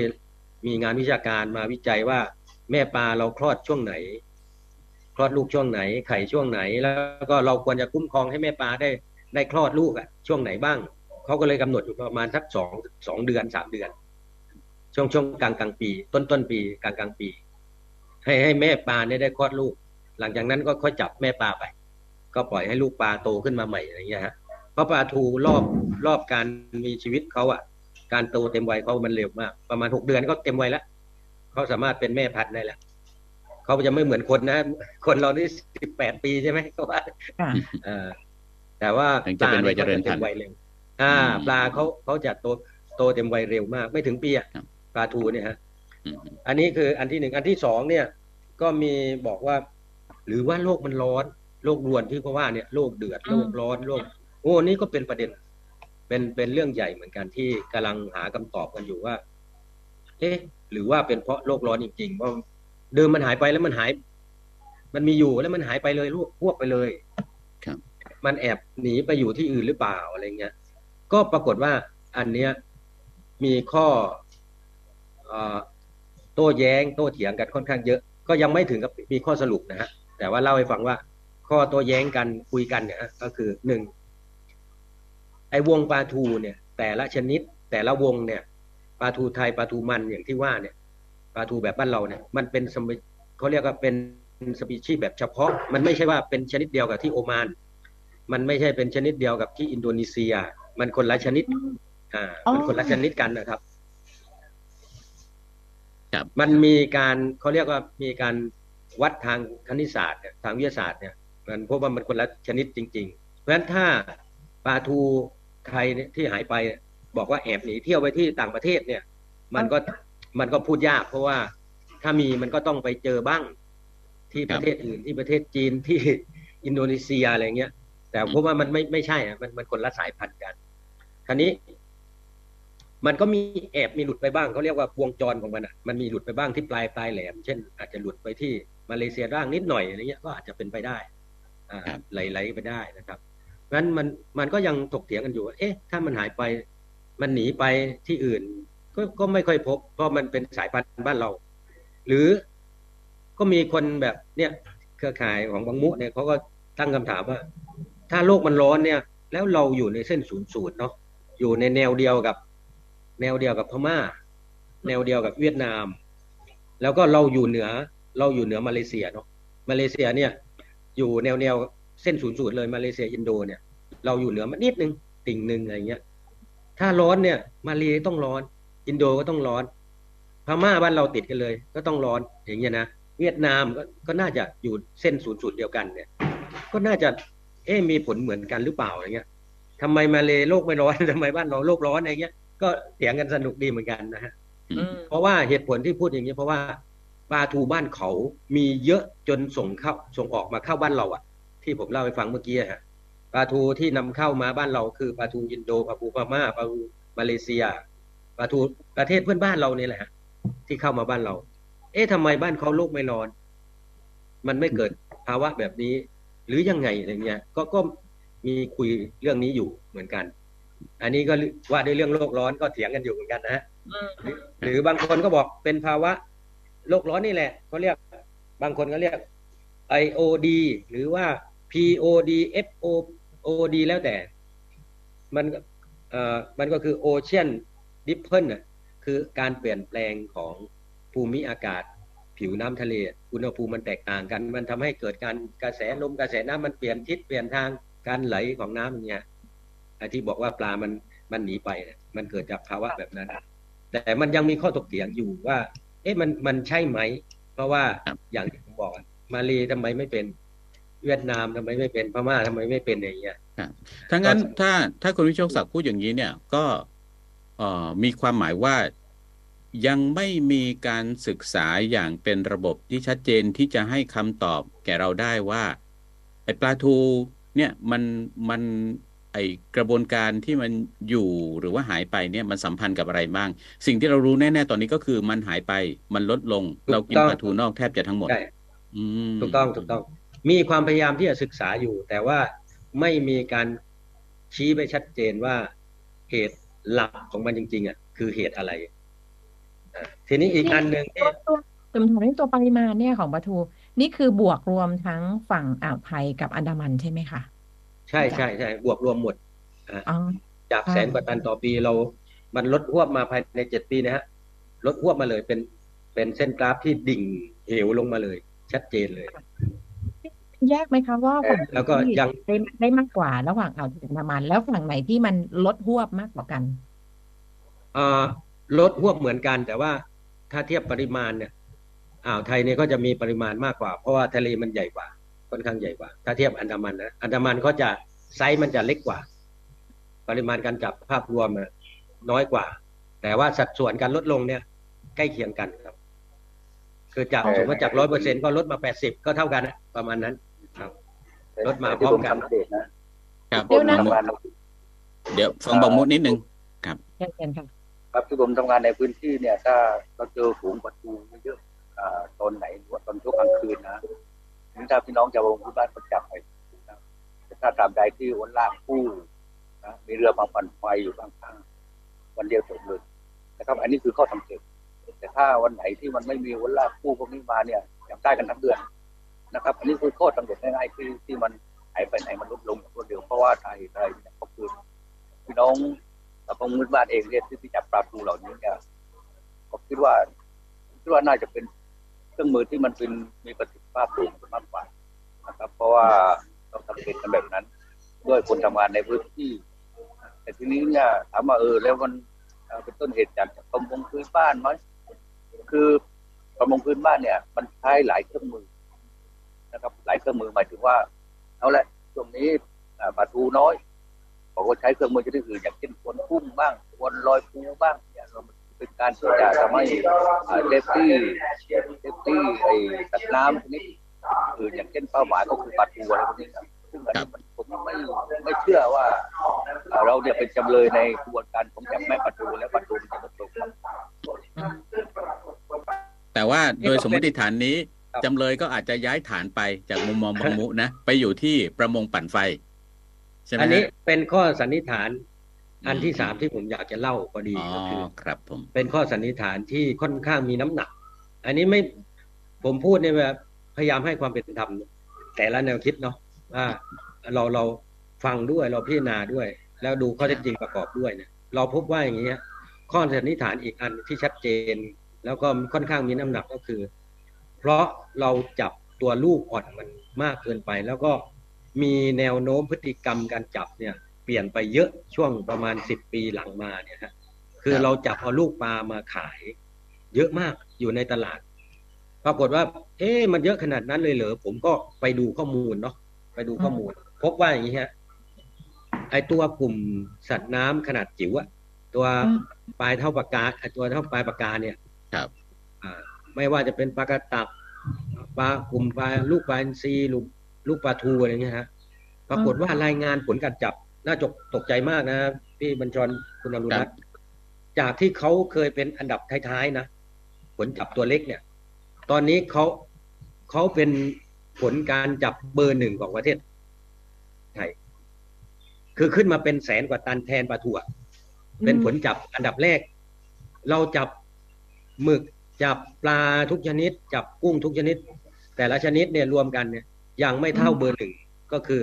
มีงานวิชาการมาวิจัยว่าแม่ปลาเราคลอดช่วงไหนค ลอดลูกช่วงไหน ไข่ช่วงไหน แล้วก็เราควรจะคุ้มครองให้แม่ปลาได้ได้คลอดลูกอะช่วงไหนบ้างเขาก็เลยกำหนดอยู่ประมาณสักสองสองเดือนสามเดือน ช่วงช่วงกลางกลางปี ต้นต้นปีกลางกลางปี ให้ให้แม่ปลาเนี่ยได้คลอดลูก หลังจากนั้นก็ค่อยจับแม่ปลาไป ก็ปล่อยให้ลูกปลาโตขึ้นมาใหม่อะไรเงี้ยฮะเพราะปลาทูรอบรอบการมีชีวิตเขาอะการโตเต็มวัยเขามันเร็วมาก ประมาณหกเดือนก็เต็มวัยแล้วเขาสามารถเป็นแม่พันธุ์ได้แล้ว เขาจะไม่เหมือนคนนะ คนเรานี่สิบแปดปีใช่ไหมเขาว่าค่ะเออแต่ว่าถึงจะเป็นวัยเจริญพันธุ์ปลาเนี่ยเขาจะเต็มวัยเร็วอ่าอืมปลาเขาเขาจะโตโตเต็มวัยเร็วมาก ไม่ถึงปีอะครับปลาทูเนี่ยฮะอืมอันนี้คืออันที่หนึ่งอันที่สองเนี่ย ก็มีบอกว่า หรือว่าโลกมันร้อนโลกรวนที่เขาว่าเนี่ยโลกเดือดโลกร้อนโลก โอ้นี่ก็เป็นประเด็น เป็นเป็นเรื่องใหญ่เหมือนกันที่กำลังหาคำตอบกันอยู่ว่า เอ๊ะ หรือว่าเป็นเพราะโลกร้อนจริงๆว่า เดิมมันหายไปแล้วมันหาย มันมีอยู่แล้วมันหายไปเลยลวกพวกไปเลยครับ มันแอบหนีไปอยู่ที่อื่นหรือเปล่าอะไรเงี้ย ก็ปรากฏว่าอันเนี้ยมีข้อเอ่อโต้แย้ง โต้เถียงกันค่อนข้างเยอะ ก็ยังไม่ถึงกับมีข้อสรุปนะฮะแต่ว่าเล่าให้ฟังว่า ข้อโต้แย้งกันคุยกันเนี่ยฮะก็คือหนึ่งไอ้วงปลาทูเนี่ย แต่ละชนิดแต่ละวงเนี่ยปลาทูไทยปลาทูมันอย่างที่ว่าเนี่ย ปลาทูแบบบ้านเราเนี่ยมันเป็นสมิเขาเรียกว่าเป็นสปีชีส์แบบเฉพาะ มันไม่ใช่ว่าเป็นชนิดเดียวกับที่โอมาน มันไม่ใช่เป็นชนิดเดียวกับที่อินโดนีเซีย มันคนละชนิด อ่ามันคนละชนิดกันนะครับครับมันมีการเขาเรียกว่ามีการวัดทางคณิตศาสตร์เนี่ยทางวิทยาศาสตร์เนี่ยมันพบว่ามันคนละชนิดจริง ๆ เพราะฉะนั้นถ้าปลาทูไทยเนี่ยที่หายไปบอกว่าแอบหนีเที่ยวไปที่ต่างประเทศเนี่ย มันก็ มันก็พูดยาก เพราะว่าถ้ามีมันก็ต้องไปเจอบ้าง ที่ประเทศอื่นที่ประเทศจีนที่อินโดนีเซียอะไรเงี้ย แต่เพราะว่ามันไม่ไม่ใช่อะมันมันคนละสายพันธุ์กันคราวนี้ มันก็มีแอบมีหลุดไปบ้างเขาเรียกว่าวงจรของมันอะมันมีหลุดไปบ้างที่ปลายปลายแหลม เช่น อาจจะหลุดไปที่มาเลเซียร่างนิดหน่อยอะไรเงี้ยก็อาจจะเป็นไปได้ อ่าครับไหลๆไปได้นะครับเพราะฉะนั้นมันมันก็ยังถกเถียงกันอยู่ว่าเอ๊ะ ถ้ามันหายไป มันหนีไปที่อื่น ก็ไม่ค่อยพบ เพราะมันเป็นสายพันธุ์บ้านเรา หรือก็มีคนแบบเนี่ยเครือข่ายของบางมุเนี่ยเขาก็ตั้งคำถามว่า ถ้าโลกมันร้อนเนี่ย แล้วเราอยู่ในเส้นศูนย์สูตรเนาะอยู่ในแนวเดียวกับ แนวเดียวกับพม่า แนวเดียวกับเวียดนาม แล้วก็เราอยู่เหนือ เราอยู่เหนือมาเลเซียเนาะมาเลเซียเนี่ย อยู่แนวแนวเส้นศูนย์สูตรเลยมาเลเซียอินโดเนี่ย เราอยู่เหนือมันนิดนึงติ่งหนึ่งอะไรเงี้ยถ้าร้อนเนี่ย มาเลต้องร้อน อินโดก็ต้องร้อน พม่าบ้านเราติดกันเลย ก็ต้องร้อนอย่างเงี้ยนะเวียดนามก็ก็น่าจะอยู่เส้นศูนย์สูตรเดียวกันเนี่ย ก็น่าจะ เอ๊ะมีผลเหมือนกันหรือเปล่าอะไรเงี้ยทำไมมาเลโลกไม่ร้อนทำไมบ้านเราโลกร้อนอะไรเงี้ย ก็เถียงกันสนุกดีเหมือนกันนะฮะอืมเพราะว่าเหตุผลที่พูดอย่างนี้เพราะว่าปลาทูบ้านเขามีเยอะจนส่งเข้าส่งออกมาเข้าบ้านเราอะ ที่ผมเล่าให้ฟังเมื่อกี้อะฮะปลาทูที่นำเข้ามาบ้านเราคือปลาทูอินโดปลาทูพม่าปลาทูมาเลเซีย ปลาทูประเทศเพื่อนบ้านเราเนี่ยแหละฮะที่เข้ามาบ้านเรา เอ๊ะทำไมบ้านเขาโลกไม่ร้อน มันไม่เกิดภาวะแบบนี้ หรือยังไงอะไรเงี้ย ก็ก็มีคุยเรื่องนี้อยู่เหมือนกัน อันนี้ก็ว่าด้วยเรื่องโลกร้อนก็เถียงกันอยู่เหมือนกันนะฮะอืมหรือบางคนก็บอกเป็นภาวะโลกร้อนนี่แหละเขาเรียก บางคนก็เรียก IOD หรือว่า POD FOOD แล้วแต่ มันก็เอ่อมันก็คือ Ocean d i p p e น่ะคือการเปลี่ยนแปลงของภูมิอากาศ ผิวน้ำทะเล อุณหภูมิมันแตกต่างกัน มันทำให้เกิดการกระแสลมกระแสน้ำมันเปลี่ยนทิศเปลี่ยนทางการไหลของน้ำอย่างเงี้ยไอที่บอกว่าปลามันมันหนีไปมันเกิดจากภาวะแบบนั้น แต่มันยังมีข้อถกเถียงอยู่ว่า เอ๊ะมันมันใช่ไหม เพราะว่าอย่างที่ผมบอกมาเลทำไมไม่เป็นเวียดนามทำไมไม่เป็นพม่าทำไมไม่เป็นอย่างเงี้ยถ้างั้นถ้าถ้าคุณวิโชคศักดิ์พูดอย่างนี้เนี่ย ก็ มีความหมายว่ายังไม่มีการศึกษาอย่างเป็นระบบที่ชัดเจนที่จะให้คำตอบแก่เราได้ว่าไอ้ปลาทูเนี่ยมันมันไอกระบวนการที่มันอยู่หรือว่าหายไปเนี่ยมันสัมพันธ์กับอะไรบ้าง สิ่งที่เรารู้แน่ๆตอนนี้ก็คือมันหายไปมันลดลง เรากินปลาทูนอกแทบจะทั้งหมดใช่อืมถูกต้องถูกต้อง มีความพยายามที่จะศึกษาอยู่ แต่ว่าไม่มีการชี้ไปชัดเจนว่าเหตุ หลักของมันจริง ๆอะคือเหตุอะไรอะทีนี้อีกอันหนึ่งที่ตัวตัวจำถามเรื่องตัวปริมาณเนี่ยของปลาทู นี่คือบวกรวมทั้งฝั่งอ่าวไทยกับอันดามันใช่ไหมคะใช่ใช่ใช่บวกรวมหมดอ๋อจากอ่าแสนกว่าตันต่อปีเรา มันลดหวบมาภายในเจ็ดปีนะฮะลดหวบมาเลยเป็นเป็นเส้นกราฟที่ดิ่งเหวลงมาเลย ชัดเจนเลย แยกไหมคะว่าฝั่งไหนแล้วก็ที่ยังได้ได้มากกว่าระหว่างอ่าวไทยกับอันดามัน แล้วฝั่งไหนที่มันลดหวบมากกว่ากันอ่าลดหวบเหมือนกัน แต่ว่าถ้าเทียบปริมาณเนี่ยอ่าวไทยเนี่ยก็จะมีปริมาณมากกว่า เพราะว่าทะเลมันใหญ่กว่าค่อนข้างใหญ่กว่า ถ้าเทียบอันดามันนะอันดามันก็จะไซส์มันจะเล็กกว่า ปริมาณการจับภาพรวมอะน้อยกว่า แต่ว่าสัดส่วนการลดลงเนี่ยใกล้เคียงกันครับ คือจากอ๋อสมมติจากร้อยเปอร์เซ็นก็ลดมาแปดสิบก็เท่ากันนะประมาณนั้นค รับรถมาพร้อมกันที่ผสังเกตนะครับเดี๋ยวนะผมทำงานเดี๋ยวฟังบางมุดนิดนึงเช่นกันค่ะครับที่ผมทำงานในพื้นที่เนี่ย ถ้าเราเจอฝูงปลาทูเยอะๆอ่าตอนไหนหรือว่าตอนช่วงกลางคืนนะนี่ถ้าพี่น้องชาวประมงพื้นบ้านเขาจับไปนะแต่ถ้าตามใดที่วนลากคู่นะมีเรือมาปั่นไฟอยู่ข้างๆวันเดียวจบเลยนะครับ อันนี้คือข้อสังเกตแต่ถ้าวันไหนที่มันไม่มีวนลากคู่พวกนี้มาเนี่ยยังได้กันทั้งเดือน นะครับอันนี้คือข้อสังเกตง่ายๆที่ที่มันหายไปไหนมันลดลงรวดเร็วเพราะว่าไทยไทยเนี่ยก็คือพี่น้องแต่พงมือบ้านเองเนี่ยที่จับปลาทูเหล่านี้เนี่ยผมคิดว่าคิดว่าน่าจะเป็นเครื่องมือที่มันเป็นมีประสิทธิภาพสูงมากกว่านะครับ เพราะว่าเราสังเกตกันแบบนั้นบช่วยคนทำงานในพื้นที่ แต่ทีนี้เนี่ยถามว่าเออแล้วมันเอ่อเป็นต้นเหตุจากประมงพื้นบ้านไหมคือประมงพื้นบ้านเนี่ย มันใช้หลายเครื่องมือ นะครับ หลายเครื่องมือหมายถึงว่า เอาละช่วงนี้อ่าปลาทูน้อยเขาก็ใช้เครื่องมือชนิดอื่นอย่างเช่นอวนกุ้งบ้างอวนลอยปูบ้างเนี่ยเราเป็นการที่จะทำให้ safety safety ไอ้สัตว์น้ำชนิดอื่นอย่างเช่นเป้าหมายก็คือปลาทูอะไรพวกนี้ครับซึ่งอันนี้มันผมไม่ไม่เชื่อว่าเอ่อเราเนี่ยเป็นจำเลยในกระบวนการของจับแม่ปลาทูและปลาทูมันจะตกครับแต่ว่าโดยสมมติฐานนี้ จำเลยก็อาจจะย้ายฐานไปจากมุมมองบางมุนะ ไปอยู่ที่ประมงปั่นไฟใช่ไหมอันนี้ฮะเป็นข้อสันนิษฐานอันที่อืมสามที่ผมอยากจะเล่าพอดีอ๋อก็คือครับผมเป็นข้อสันนิษฐานที่ค่อนข้างมีน้ำหนัก อันนี้ไม่ผมพูดเนี่ยแบบพยายามให้ความเป็นธรรมแต่ละแนวคิดเนาะว่าเราเราฟังด้วยเราพิจารณาด้วย แล้วดูข้อเท็จจริงประกอบด้วยเนี่ยเราพบว่าอย่างเงี้ยข้อสันนิษฐานอีกอันที่ชัดเจน แล้วก็ค่อนข้างมีน้ำหนักก็คือ เพราะเราจับตัวลูกอ่อนมันมากเกินไป แล้วก็มีแนวโน้มพฤติกรรมการจับเนี่ย เปลี่ยนไปเยอะช่วงประมาณสิบปีหลังมาเนี่ยฮะคือเราจับเอาลูกปลามาขาย เยอะมากอยู่ในตลาด ปรากฏว่า เอ๊ะมันเยอะขนาดนั้นเลยเหรอผมก็ไปดูข้อมูลเนาะไปดูข้อมูล พบว่าอย่างนี้ฮะไอตัวกลุ่มสัตว์น้ำขนาดจิ๋วอะตัวอืมปลายเท่าปากกาไอตัวเท่าปลายปากกาเนี่ย ครับ อ่า ไม่ว่าจะเป็นปลากระตักปลากลุ่มปลาลูกปลาอินทรีลูกลูกปลาทูอะไรเงี้ยฮะปรากฏว่ารายงานผลการจับน่าจกตกใจมากนะพี่บรรจรคุณอรุณรัตน์จากที่เขาเคยเป็นอันดับท้ายๆนะผลจับตัวเล็กเนี่ย ตอนนี้เขาเขาเป็นผลการจับเบอร์หนึ่งของประเทศไทยคือขึ้นมาเป็นแสนกว่าตันแทนปลาทูอะเป็นผลจับอันดับแรก เราจับหมึก จับปลาทุกชนิด จับกุ้งทุกชนิด แต่ละชนิดเนี่ยรวมกันเนี่ยยังไม่เท่าเบอร์หนึ่งก็คือ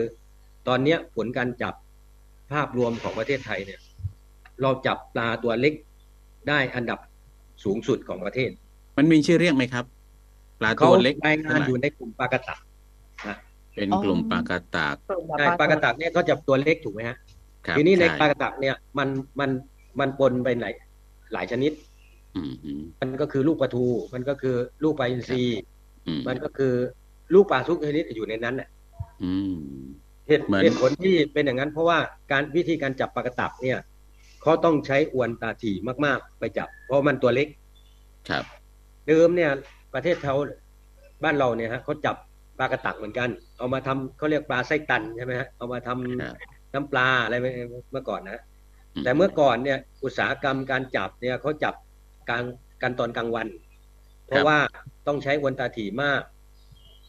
ตอนเนี้ยผลการจับภาพรวมของประเทศไทยเนี่ย เราจับปลาตัวเล็กได้อันดับสูงสุดของประเทศ มันมีชื่อเรียกไหมครับ ปลาเขาตัวเล็กรายงานอยู่ในกลุ่มปลากระตักนะเป็นกลุ่มปลากระตากใช่ปลากระตักเนี่ยเขาจับตัวเล็กถูกไหมฮะครับทีนี้ในช่ปลากระตักเนี่ยมันมันมันปนไปหลายหลายชนิดอื มอืมมันก็คือลูกปลาทู มันก็คือลูกปลาอินทรีอืมมันก็คือลูกปลาทุกชนิดอยู่ในนั้นแหละอืมเหตุเหมือนเหตุผลที่เป็นอย่างนั้น เพราะว่าการวิธีการจับปลากระตักเนี่ยเขาต้องใช้อวนตาถี่มากๆ ไปจับ เพราะมันตัวเล็ก ครับ เดิมเนี่ย ประเทศเขาบ้านเราเนี่ยฮะเขาจับปลากระตักเหมือนกัน เอามาทำเขาเรียกปลาไส้ตันใช่ไหมฮะเอามาทำครับน้ำปลาอะไรเมื่อก่อนนะอืมแต่เมื่อก่อนเนี่ย อุตสาหกรรมการจับเนี่ยเขาจับ กลางกันตอนกลางวัน เพราะว่าต้องใช้อวนตาถี่มาก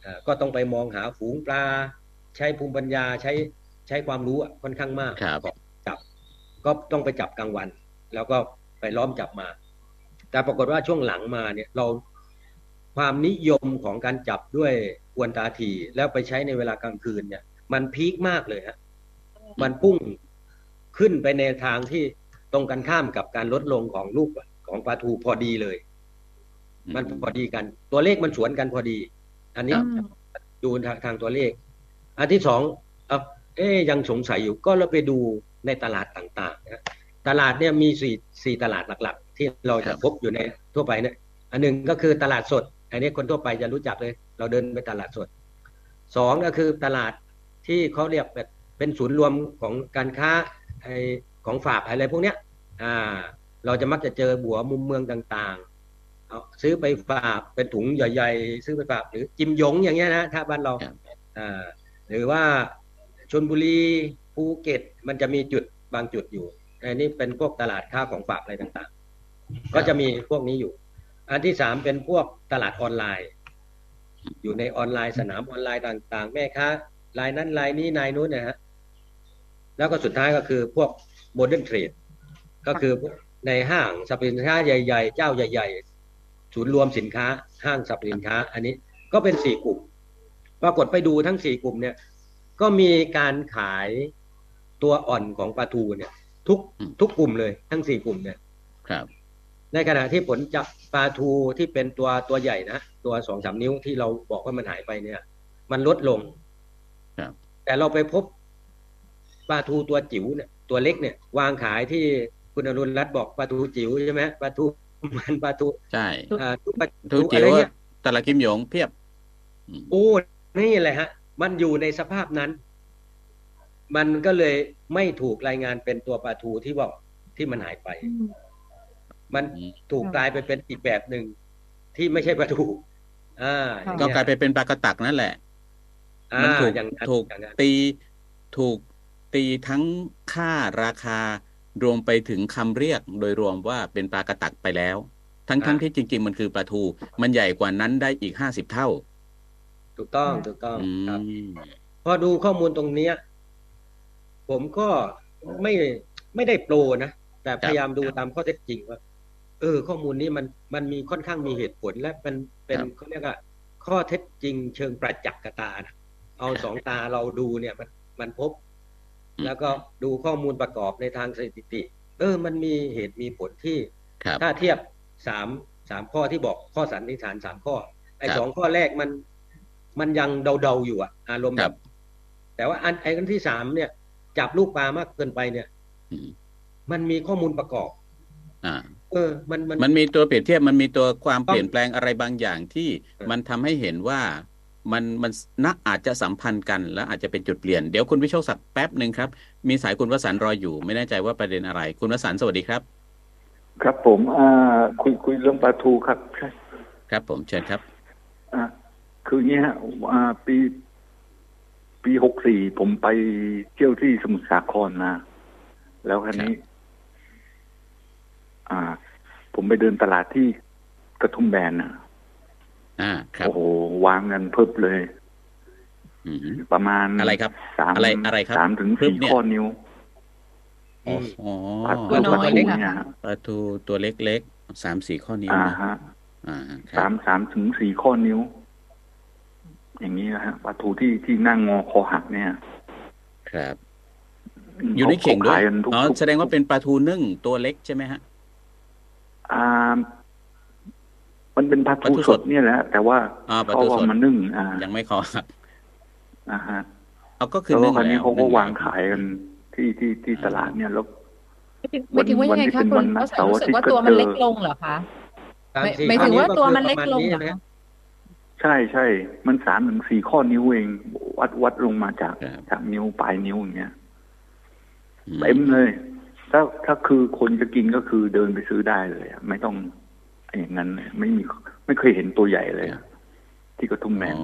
เอ่อก็ต้องไปมองหาฝูงปลา ใช้ภูมิปัญญาใช้ใช้ความรู้อะค่อนข้างมากครับก่อนจับ ก็ต้องไปจับกลางวัน แล้วก็ไปล้อมจับมา แต่ปรากฏว่าช่วงหลังมาเนี่ยเราความนิยมของการจับด้วยอวนตาถี่แล้วไปใช้ในเวลากลางคืนเนี่ย มันพีคมากเลยฮะมันพุ่งขึ้นไปในทางที่ตรงกันข้ามกับการลดลงของลูก ของปลาทูพอดีเลย มันพอดีกัน ตัวเลขมันสวนกันพอดี อันนี้อืมดูทางทางตัวเลข อันที่สองเอ่อเอ๊ยยังสงสัยอยู่ก็เราไปดูในตลาดต่างๆนะตลาดเนี่ยมีสี่สี่ตลาดหลักๆ ที่เราจะพบอยู่ในทั่วไปเนี่ยอันหนึ่งก็คือตลาดสด อันนี้คนทั่วไปจะรู้จักเลย เราเดินไปตลาดสดสองก็คือตลาดที่เขาเรียกแบบเป็นศูนย์รวมของการค้าไอของฝากอะไรพวกเนี้ย อ่า เราจะมักจะเจอบัวมุมเมืองต่างๆเอาซื้อไปฝากเป็นถุงใหญ่ ๆ ซื้อไปฝากหรือจิมหยงอย่างเงี้ยนะถ้าบ้านเราครับอ่าหรือว่าชลบุรีภูเก็ตมันจะมีจุดบางจุดอยู่อันนี้เป็นพวกตลาดค้าของฝากอะไรต่างๆ ก็จะมีพวกนี้อยู่ อันที่สามเป็นพวกตลาดออนไลน์ อยู่ในออนไลน์สนามออนไลน์ต่าง ๆ แม่ค้ารายนั้นรายนี้รายนู้นนะฮะแล้วก็สุดท้ายก็คือพวก modern trade ก็คือ ในห้างสรรพสินค้าใหญ่ ๆ เจ้าใหญ่ ๆ ศูนย์รวมสินค้า ห้างสรรพสินค้า อันนี้ก็เป็นสี่กลุ่ม ปรากฏไปดูทั้งสี่กลุ่มเนี่ย ก็มีการขายตัวอ่อนของปลาทูเนี่ย ทุกอืมทุกกลุ่มเลยทั้งสี่กลุ่มเนี่ย ครับ ในขณะที่ผลจับปลาทูที่เป็นตัวตัวใหญ่นะตัวสองสามนิ้วที่เราบอกว่ามันหายไปเนี่ย มันลดลง ครับ แต่เราไปพบปลาทูตัวจิ๋วเนี่ย ตัวเล็กเนี่ยวางขายที่ คุณอรุณรัตน์บอกปลาทูจิ๋วใช่ไหมปลาทูมันปลาทูใช่อ่าทูปลาทูทูจิ๋อะวไรเนี่ยตลาดกิมหยงเพียบอืมโอ้นี่แหละฮะ มันอยู่ในสภาพนั้น มันก็เลยไม่ถูกรายงานเป็นตัวปลาทูที่ว่าที่มันหายไป มันถูกกลายไปเป็นอีกแบบหนึ่งที่ไม่ใช่ปลาทูอ่าอก็งเงี้กลายไปเป็นปลากระตักนั่นแหละอ่ามันถูกอย่างนั้นถูกอย่างนั้นตีถูกตีทั้งค่าราคา รวมไปถึงคำเรียกโดยรวมว่าเป็นปลากระตักไปแล้ว ทั้งทั้งที่จริง ๆ มันคือปลาทู มันใหญ่กว่านั้นได้อีกห้าสิบเท่า ถูกต้องถูกต้องอืครับมพอดูข้อมูลตรงเนี้ย ผมก็ไม่ไม่ได้โปรนะแต่พยายามดูตามข้อเท็จจริงว่าเออ ข้อมูลนี้มันมันมีค่อนข้างมีเหตุผลและเป็นเป็นเขาเรียกว่าข้อเท็จจริงเชิงประจักษ์กับตานะเอาสองตาเราดูเนี่ยมันมันพบ แล้วก็ดูข้อมูลประกอบในทางสถิติ เออ มันมีเหตุมีผลที่ครับถ้าเทียบสามสามข้อที่บอกข้อสันนิษฐานสามข้อ ไอ้ครับสองข้อแรกมันมันยังเดาๆอยู่อะอารมณ์คแบรับบแต่ว่าอันไอ้อันที่สามเนี่ย จับลูกปลามากเกินไปเนี่ยอืมมันมีข้อมูลประกอบอ่าเออ มันมันมันมีตัวเปรียบเทียบมันมีตัวความต้องเปลี่ยนแปลงอะไรบางอย่างที่เออมันทำให้เห็นว่า มันมันน่าอาจจะสัมพันธ์กันและอาจจะเป็นจุดเปลี่ยน เดี๋ยวคุณวิโชคศักดิ์แป๊บหนึ่งครับ มีสายคุณวสันต์รออยู่ ไม่แน่ใจว่าประเด็นอะไร คุณวสันต์สวัสดีครับ ครับผมอ่าคุยคุยเรื่องปลาทูครับใช่ครับผมเชิญครับอ่าคืออย่างนี้ฮะอ่าปี ปีหกสี่ผมไปเที่ยวที่สมุทรสาครมาแล้วครั้นี้ อ่า ผมไปเดินตลาดที่กระทุ่มแบนนะ อ่า ครับ โอ้โหวางเงินเพิ่มเลยอืมประมาณอะไรครับสามอะไรอะไรครับสามถึงเพิ่มสี่เนี่ยข้อนิ้วอ๋ออ๋อปลาตัทูวน้อยปลาทูค่ะเนี่ยฮะปลาทูตัวเล็กๆสามสี่ข้อนิ้วอ่านะฮะอ่าคสารับมสามถึงสี่ข้อนิ้ว อย่างนี้นะฮะปลาทูที่ที่นั่งงอคอหักเนี่ย ครับมอยู่ในเข่งด้วยขาขายกันทุกอ๋อทุกแสดงว่าเป็นปลาทูนึ่งตัวเล็กใช่ไหมฮะอ่า มันเป็นปลาปลาทูทูสสดดเนี่ยแหละแต่ว่าอ่าปลาเขาทูเอาสดมานึ่งอ่ายังไม่คอหักอ่าฮะเอาก็คือแล้วก็นึ่งคราวนี้แล้วเขาก็นึ่วางขายกันที่ที่ที่ตลาดเนี่ยแล้วไม่ถึงว่ายังไงคะวัคุนณที่เป็นวันเขารู้สึกว่าเสาร์อาทิตย์ตัวมันก็เจอเล็กลงเหรอคะสามไม่สี่หมายถึงข้อว่าก็ตัวคือมันเล็กประาณลงนี้เหรอนะคะใช่ใช่ มันสามถึงสี่ข้อนิ้วเอง วัดวัดลงมาจากครับจากนิ้วปลายนิ้วอย่างเงี้ยอืมเต็มเลย ถ้าถ้าคือคนจะกินก็คือเดินไปซื้อได้เลยอะไม่ต้อง อย่างนั้นเลยไม่มีไม่เคยเห็นตัวใหญ่เลยอะที่กระทุ่มแบอ๋นอ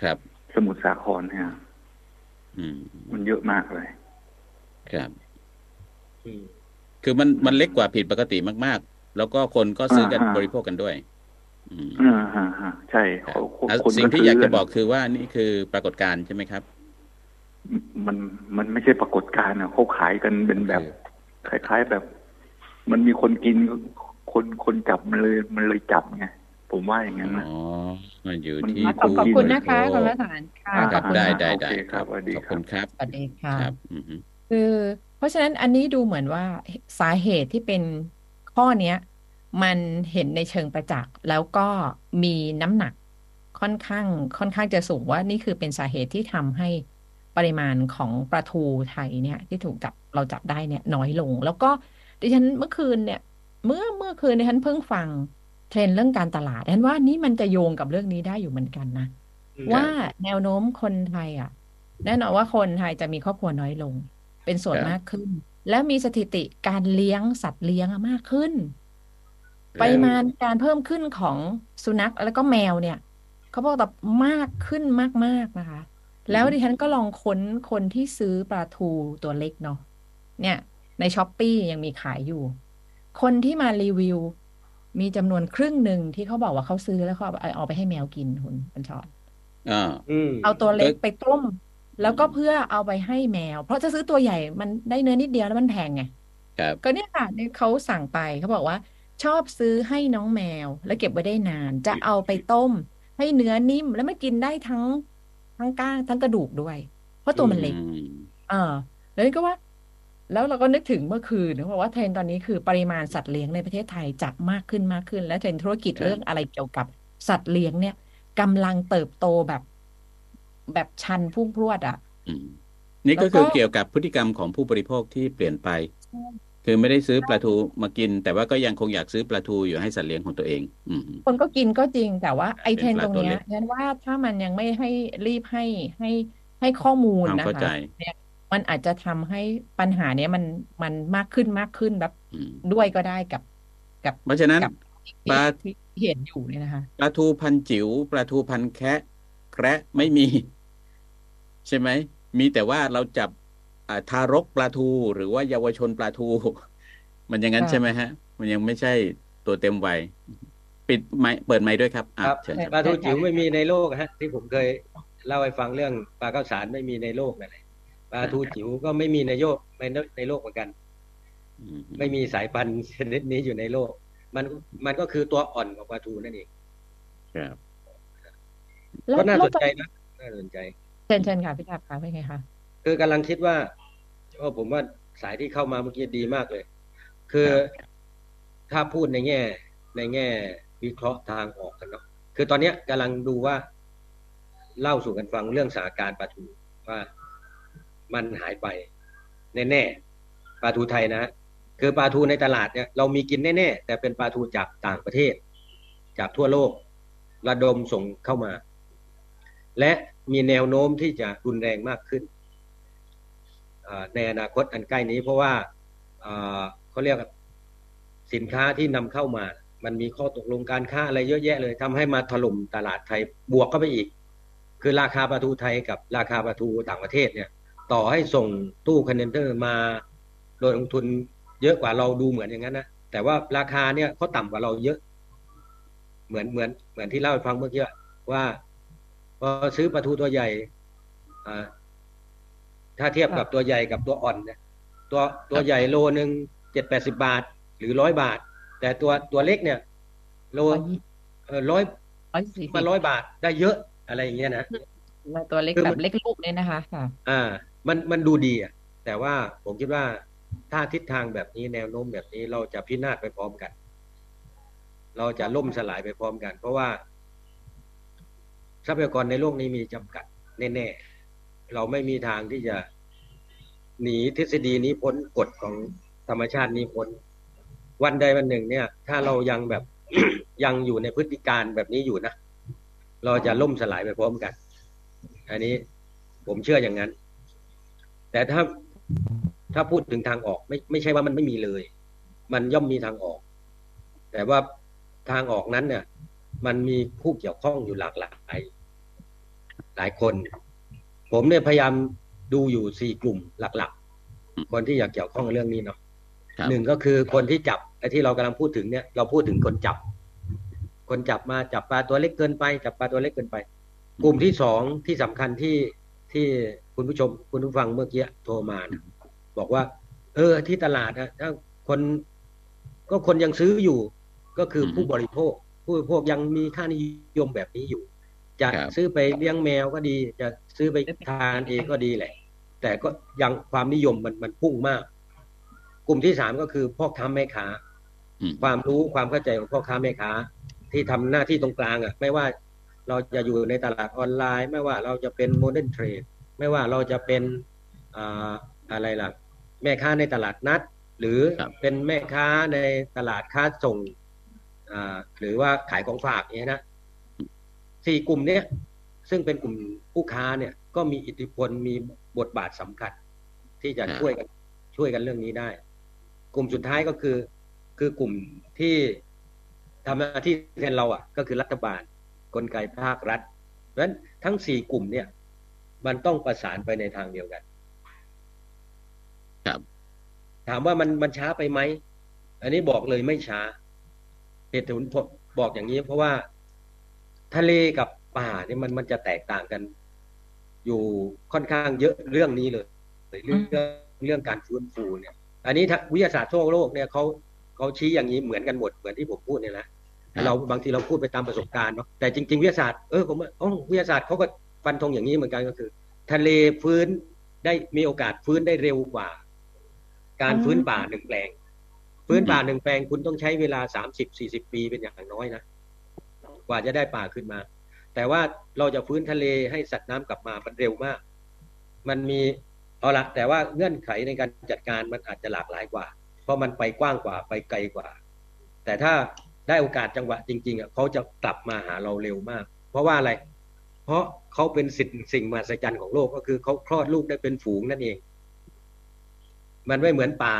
ครับ สมุทรสาครเนี่ยอืมมันเยอะมากเลย ครับอืมคือมันมันเล็กกว่าผิดปกติมาก ๆ แล้วก็คนก็ซื้อกันอ่าฮะบริโภคกันด้วยอืมอ่าฮะฮะใช่ครับเขาคนอะคนสิ่งที่ซื้อยากจะนบอกคือว่านี่คือปรากฏการณ์ใช่ไหมครับ มันมันไม่ใช่ปรากฏการณ์อะเขาขายกันเป็นแบบคล้ายๆแบบ มันมีคนกินก็ คนคนจับมันเลยมันเลยจับไงผมว่าอย่างนั้นนะอ๋อมันอยู่มันที่มีขอบขอบผู้คุณบรินะคะโภคุณควสานต์ค่ะอ่าขอบคุณได้ค่ะได้โอได้เคคครัรับบสวัสดีขอบครับคุณครับสวัสดีค่ะครับอืมคือเพราะฉะนั้นอันนี้ดูเหมือนว่าสาเหตุที่เป็นข้อเนี้ย มันเห็นในเชิงประจักษ์แล้วก็มีน้ำหนักค่อนข้างค่อนข้างจะสูงว่านี่คือเป็นสาเหตุที่ทำให้ปริมาณของปลาทูไทยเนี่ย ที่ถูกจับเราจับได้เนี่ย น้อยลง แล้วก็ดิฉันเมื่อคืนเนี่ย เมื่อเมื่อคืนดิฉันเพิ่งฟังเทรนด์เรื่องการตลาดดิฉันว่านี่มันจะโยงกับเรื่องนี้ได้อยู่เหมือนกันนะ ว่าแนวโน้มคนไทยอะ แน่นอนว่าคนไทยจะมีครอบครัวน้อยลง เป็นส่วนครับมากขึ้น และมีสถิติการเลี้ยงสัตว์เลี้ยงอะมากขึ้นแล้วปริมาณการเพิ่มขึ้นของสุนัขแล้วก็แมวเนี่ยเขาบอกแบบมากขึ้นมากๆนะคะ แล้วดิฉันก็ลองค้นคนที่ซื้อปลาทูตัวเล็กเนาะเนี่ย ในช้อปปี้ยังมีขายอยู่ คนที่มารีวิว มีจำนวนครึ่งหนึ่งที่เขาบอกว่าเขาซื้อแล้วเขาเอาเอาไปให้แมวกินคุณบัญชรอ่าอืมเอาตัวเล็กก็ไปต้ม แล้วก็เพื่อเอาไปให้แมว เพราะจะซื้อตัวใหญ่มันได้เนื้อนิดเดียวแล้วมันแพงไงครับก็เนี่ยค่ะเนี่ยเขาสั่งไปเขาบอกว่า ชอบซื้อให้น้องแมว แล้วเก็บไว้ได้นาน จะเอาไปต้ม ให้เนื้อนิ่ม แล้วมันกินได้ทั้งทั้งก้างทั้งกระดูกด้วย เพราะตัวมันเล็กอืมเออ แล้วนี่ก็ว่า แล้วเราก็นึกถึงเมื่อคืนนะบอกว่าเทรนด์ตอนนี้คือปริมาณสัตว์เลี้ยงในประเทศไทยจะมากขึ้นมากขึ้น และเทรนด์ธุรกิจครับเรื่องอะไรเกี่ยวกับสัตว์เลี้ยงเนี่ยกำลังเติบโตแบบแบบชันพุ่งพรวดอะอืมนี่ก็แล้วก็คือเกี่ยวกับพฤติกรรมของผู้บริโภคที่เปลี่ยนไป คือไม่ได้ซื้อปลาทูมากิน แต่ว่าก็ยังคงอยากซื้อปลาทูอยู่ให้สัตว์เลี้ยงของตัวเองอืมคนก็กินก็จริงแต่ว่าไอเป็นเทรนด์ปลาตรงตัวเนี้เล็ยกฉันว่าถ้ามันยังไม่ให้รีบให้ให้ให้ข้อมูลความนะเข้าคะใจเนี่ย มันอาจจะทำให้ปัญหาเนี้ยมันมันมากขึ้นมากขึ้นแบบอืมด้วยก็ได้กับกับเพราะฉะนั้นกับปลาที่ที่เห็นอยู่เนี่ยนะคะปลาทูพันจิ๋วปลาทูพันแคะแคระไม่มี ใช่ไหมมีแต่ว่าเราจับอ่าทารกปลาทูหรือว่าเยาวชนปลาทู มันอย่างนั้นค่ะใช่ไหมฮะ มันยังไม่ใช่ตัวเต็มวัยปิดไมค์เปิดไมค์ด้วยครับอะครับเชิญครับปลาทูจิ๋วไม่มีในโลกฮะ ที่ผมเคยเล่าให้ฟังเรื่องปลาข้าวสารไม่มีในโลกนั่นแหละ ปลาทูจิ๋วก็ไม่มีในโลกในในโลกเหมือนกันอืมไม่มีสายพันธุ์ชนิดนี้อยู่ในโลก มันมันก็คือตัวอ่อนของปลาทูนั่นเองครับแล้วก็น่าแล้สวนตรงใจนะน่าสนใจเชิญเชิญค่ะพี่ทับค่ะเป็นไงคะคือกำลังคิดว่าโอ้ผมว่าสายที่เข้ามาเมื่อกี้ดีมากเลย คือถ้าพูดในแง่ ในแง่ วิเคราะห์ทางออกกันเนาะคือตอนเนี้ยกำลังดูว่า เล่าสู่กันฟังเรื่องสถานการณ์ปลาทูว่า มันหายไป แน่ๆปลาทูไทยนะคือปลาทูในตลาดเนี่ยเรามีกินแน่ๆแต่เป็นปลาทูจากต่างประเทศ จากทั่วโลก ระดมส่งเข้ามา และมีแนวโน้มที่จะรุนแรงมากขึ้น ในอนาคตอันใกล้นี้เพราะว่าเขาเรียกสินค้าที่นำเข้ามา มันมีข้อตกลงการค้าอะไรเยอะแยะเลยทำให้มาถล่มตลาดไทยบวกเข้าไปอีก คือราคาปลาทูไทยกับราคาปลาทูต่างประเทศเนี่ย ต่อให้ส่งตู้คอนเทนเนอร์มา โดยลงทุนเยอะกว่าเราดูเหมือนอย่างนั้นนะแต่ว่าราคาเนี่ยเขาต่ำกว่าเราเยอะ เหมือนเหมือนเหมือนที่เล่าให้ฟังเมื่อกี้ว่าพอซื้อปลาทูตัวใหญ่อ่าถ้าเทียบกับตัวใหญ่กับตัวอ่อนเนี่ยตัวตัวใหญ่โลหนึ่งเจ็ดแปดสิบาท หรือร้อยบาท แต่ตัวตัวเล็กเนี่ย โลร้อยยี่เออร้อยร้อยสี่สิมาบร้อยบาทได้เยอะอะไรอย่างเงี้ยนะมาตัวเล็กคือแบมันบเล็กลูกเนี่ยนะคะค่ะ อ่า มันมันดูดีอะแต่ว่าผมคิดว่าถ้าทิศทางแบบนี้แนวโน้มแบบนี้เราจะพินาศไปพร้อมกัน เราจะล่มสลายไปพร้อมกัน เพราะว่าทรัพยากรในโลกนี้มีจำกัดแน่ๆเราไม่มีทางที่จะหนีทฤษฎีนี้พ้นกฎของธรรมชาตินี้พ้น วันใดวันหนึ่งเนี่ย ถ้าเรายังแบบยังอยู่ในพฤติการแบบนี้อยู่นะ เราจะล่มสลายไปพร้อมกัน อันนี้ผมเชื่ออย่างนั้น แต่ถ้าถ้าพูดถึงทางออกไม่ไม่ใช่ว่ามันไม่มีเลย มันย่อมมีทางออก แต่ว่าทางออกนั้นเนี่ย มันมีผู้เกี่ยวข้องอยู่หลากหลายหลายคน ผมเนี่ยพยายามดูอยู่สี่กลุ่มหลักๆ คนที่อยากเกี่ยวข้องกับเรื่องนี้เนาะครับหนึ่งก็คือคนที่จับไอ้ที่เรากำลังพูดถึงเนี่ย เราพูดถึงคนจับ คนจับมาจับปลาตัวเล็กเกินไป จับปลาตัวเล็กเกินไป กลุ่มที่สองที่สำคัญที่ ที่คุณผู้ชมคุณผู้ฟังเมื่อกี้โทรมานะบอกว่า เออ ที่ตลาดนะถ้าคนก็คนยังซื้ออยู่ ก็คือผู้บริโภค ผู้บริโภคยังมีค่านิยมแบบนี้อยู่ จะรับซื้อไปเลี้ยงแมวก็ดี จะซื้อไปทานเองก็ดีแหละ แต่ก็ยังความนิยมมันมันพุ่งมาก กลุ่มที่สามก็คือพ่อค้าแม่ค้าอืมความรู้ความเข้าใจของพ่อค้าแม่ค้าที่ทำหน้าที่ตรงกลางอะ ไม่ว่า เราจะอยู่ในตลาดออนไลน์ ไม่ว่าเราจะเป็น modern trade ไม่ว่าเราจะเป็นอ่าอะไรล่ะแม่ค้าในตลาดนัด หรือครับเป็นแม่ค้าในตลาดค้าส่งอ่าหรือว่าขายของฝากเนี้ยนะสี่กลุ่มเนี้ยซึ่งเป็นกลุ่มผู้ค้าเนี่ย ก็มีอิทธิพลมีบทบาทสำคัญ ที่จะครับช่วยกันช่วยกันเรื่องนี้ได้ กลุ่มสุดท้ายก็คือคือกลุ่มที่ทำหน้าที่แทนเราอะ ก็คือรัฐบาล กลไกภาครัฐ เพราะฉะนั้นทั้งสี่กลุ่มเนี่ย มันต้องประสานไปในทางเดียวกัน ครับ ถามว่ามันมันช้าไปไหม อันนี้บอกเลยไม่ช้าเหตุผลผมบอกอย่างนี้เพราะว่าทะเลกับป่าเนี่ยมันมันจะแตกต่างกัน อยู่ค่อนข้างเยอะเรื่องนี้เลยเรื่องเรื่องการฟื้นฟูเนี่ย อันนี้ถ้าวิทยาศาสตร์ทั่วโลกเนี่ยเขาเขาชี้อย่างนี้เหมือนกันหมดเหมือนที่ผมพูดเนี่ยนะครับ เราบางทีเราพูดไปตามประสบการณ์เนาะแต่จริง ๆ วิทยาศาสตร์เออผมว่าอ๋อวิทยาศาสตร์เขาก็ฟันธงอย่างนี้เหมือนกันก็คือ ทะเลฟื้นได้มีโอกาสฟื้นได้เร็วกว่า การฟื้นป่าหนึ่งแปลง ฟื้นป่าหนึ่งแปลงคุณต้องใช้เวลาสามสิบสี่สิบปีเป็นอย่างน้อยนะกว่าจะได้ป่าขึ้นมา แต่ว่าเราจะฟื้นทะเลให้สัตว์น้ำกลับมามันเร็วมาก มันมีเอาละแต่ว่าเงื่อนไขในการจัดการมันอาจจะหลากหลายกว่า เพราะมันไปกว้างกว่าไปไกลกว่า แต่ถ้า ได้โอกาสจังหวะจริงๆอะเขาจะกลับมาหาเราเร็วมาก เพราะว่าอะไร เพราะเขาเป็นสิ่งสิ่งมหัศจรรย์ของโลกก็คือเขาคลอดลูกได้เป็นฝูงนั่นเอง มันไม่เหมือนป่า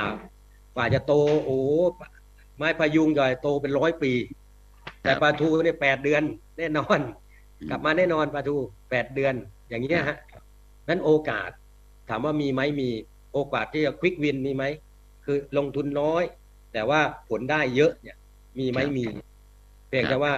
ป่าจะโตโอ้ไม้พายุงใหญ่โตเป็นร้อยปี แต่ปลาทูเนี่ยแปดเดือนแน่นอน กลับมาแน่นอนปลาทูแปดเดือน อย่างเงี้ยฮะนั้นโอกาส ถามว่ามีไหมมีโอกาสที่จะควิกวินมีไหมคือลงทุนน้อย แต่ว่าผลได้เยอะเนี่ย มีไหมครับมี เพียงครัแต่บว่า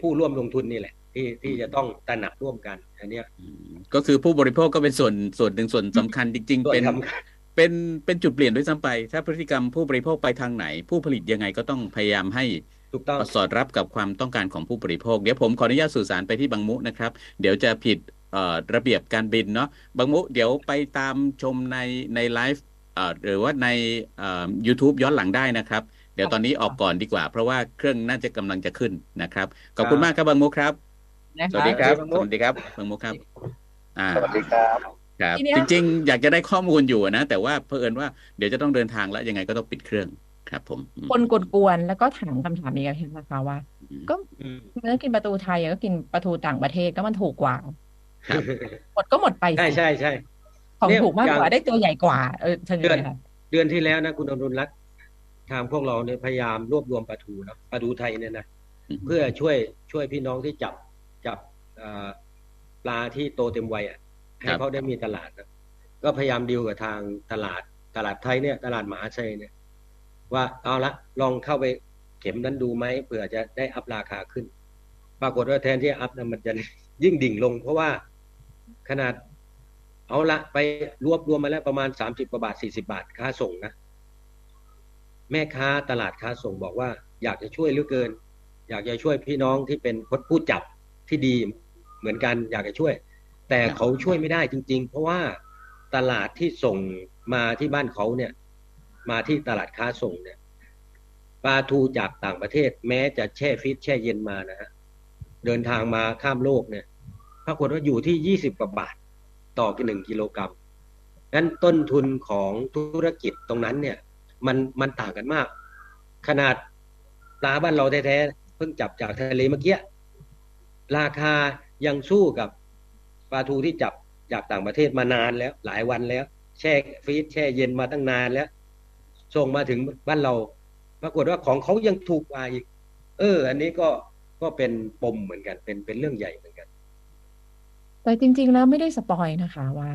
ผู้ร่วมลงทุนนี่แหละ ที่ที่จะต้องตระหนักร่วมกันอันเนี้ยอืมก็คือผู้บริโภคก็เป็นส่วนส่วนหนึ่งส่วนสำคัญจริงๆส่วนเป็นสำคัญเป็นเป็นจุดเปลี่ยนด้วยซ้ำไป ถ้าพฤติกรรมผู้บริโภคไปทางไหน ผู้ผลิตยังไงก็ต้องพยายามให้ถูกต้องสอดรับกับความต้องการของผู้บริโภค เดี๋ยวผมขออนุญาตสื่อสารไปที่บางมุนะครับ เดี๋ยวจะผิดเอ่อระเบียบการบินเนาะบางมุเดี๋ยวไปตามชมในในไลฟ์เอ่อหรือว่าในเอ่อ YouTube ย้อนหลังได้นะครับ เดี๋ยวตอนนี้ออกก่อนดีกว่า เพราะว่าเครื่องน่าจะกำลังจะขึ้นนะครับ ขอบคุณมากครับบางมุครับนะสวัคะสดีครับบางมุสวัสดีครับบางมุครับอ่าสวัสดีครับครับทีเนี้ยจริง ๆ อยากจะได้ข้อมูลอยู่นะ แต่ว่าเผอิญว่าเดี๋ยวจะต้องเดินทางแล้วยังไงก็ต้องปิดเครื่องครับผมอืมคนกวนๆแล้วก็ถามคำถามนี้กันนะคะว่าอืมก็อืมเนื้อกินปลาทูไทยก็กินปลาทูต่างประเทศก็มันถูกกว่าครับหมดก็หมดไปใช่สิใช่ใช่ของเนี่ยถูกมากอย่างกว่าได้ตัวใหญ่กว่า เออเชิญเดืเลอนยค่ะเดือนที่แล้วนะคุณอรุณรัตน์ ทางพวกเราเนี่ยพยายามรวบรวมปลาทูนะปลาทูไทยเนี่ยนะอืมเพื่อช่วยช่วยพี่น้องที่จับจับเอ่อปลาที่โตเต็มวัยอะให้เขาได้มีตลาดนะก็พยายามดีลกับทางตลาดตลาดไทยเนี่ย ตลาดมหาชัยเนี่ย ว่าเอาละลองเข้าไปเข็มนั้นดูไหมเผื่อจะได้อัพราคาขึ้น ปรากฏว่าแทนที่จะอัพนะมันจะยิ่งดิ่งลง เพราะว่าขนาดเอาละไปรวบรวมมาแล้วประมาณสามสิบกว่าบาทสี่สิบาทค่าส่งนะ แม่ค้าตลาดค้าส่งบอกว่า อยากจะช่วยเหลือเกิน อยากจะช่วยพี่น้องที่เป็นผู้จับที่ดีเหมือนกันอยากจะช่วย แต่เขาช่วยไม่ได้จริง ๆ เพราะว่าตลาดที่ส่งมาที่บ้านเขาเนี่ย มาที่ตลาดค้าส่งเนี่ยปลาทูจากต่างประเทศ แม้จะแช่ฟรีซแช่เย็นมานะฮะเดินทางมาข้ามโลกเนี่ยปรากฏว่าอยู่ที่ยี่สิบกว่าบาท ต่อหนึ่งกิโลกรัมนั้นต้นทุนของธุรกิจตรงนั้นเนี่ย มันมันต่างกันมาก ขนาดปลาบ้านเราแท้ๆเพิ่งจับจากทะเลเมื่อกี้ราคายังสู้กับปลาทูที่จับจากต่างประเทศมานานแล้ว หลายวันแล้ว แช่ฟรีซแช่เย็นมาตั้งนานแล้วส่งมาถึงบ้านเรา ปรากฏว่าของเขายังถูกกว่าอีก เออ อันนี้ก็ก็เป็นปมเหมือนกัน เป็นเป็นเรื่องใหญ่เหมือนกัน แต่จริง ๆ แล้วไม่ได้สปอยนะคะว่า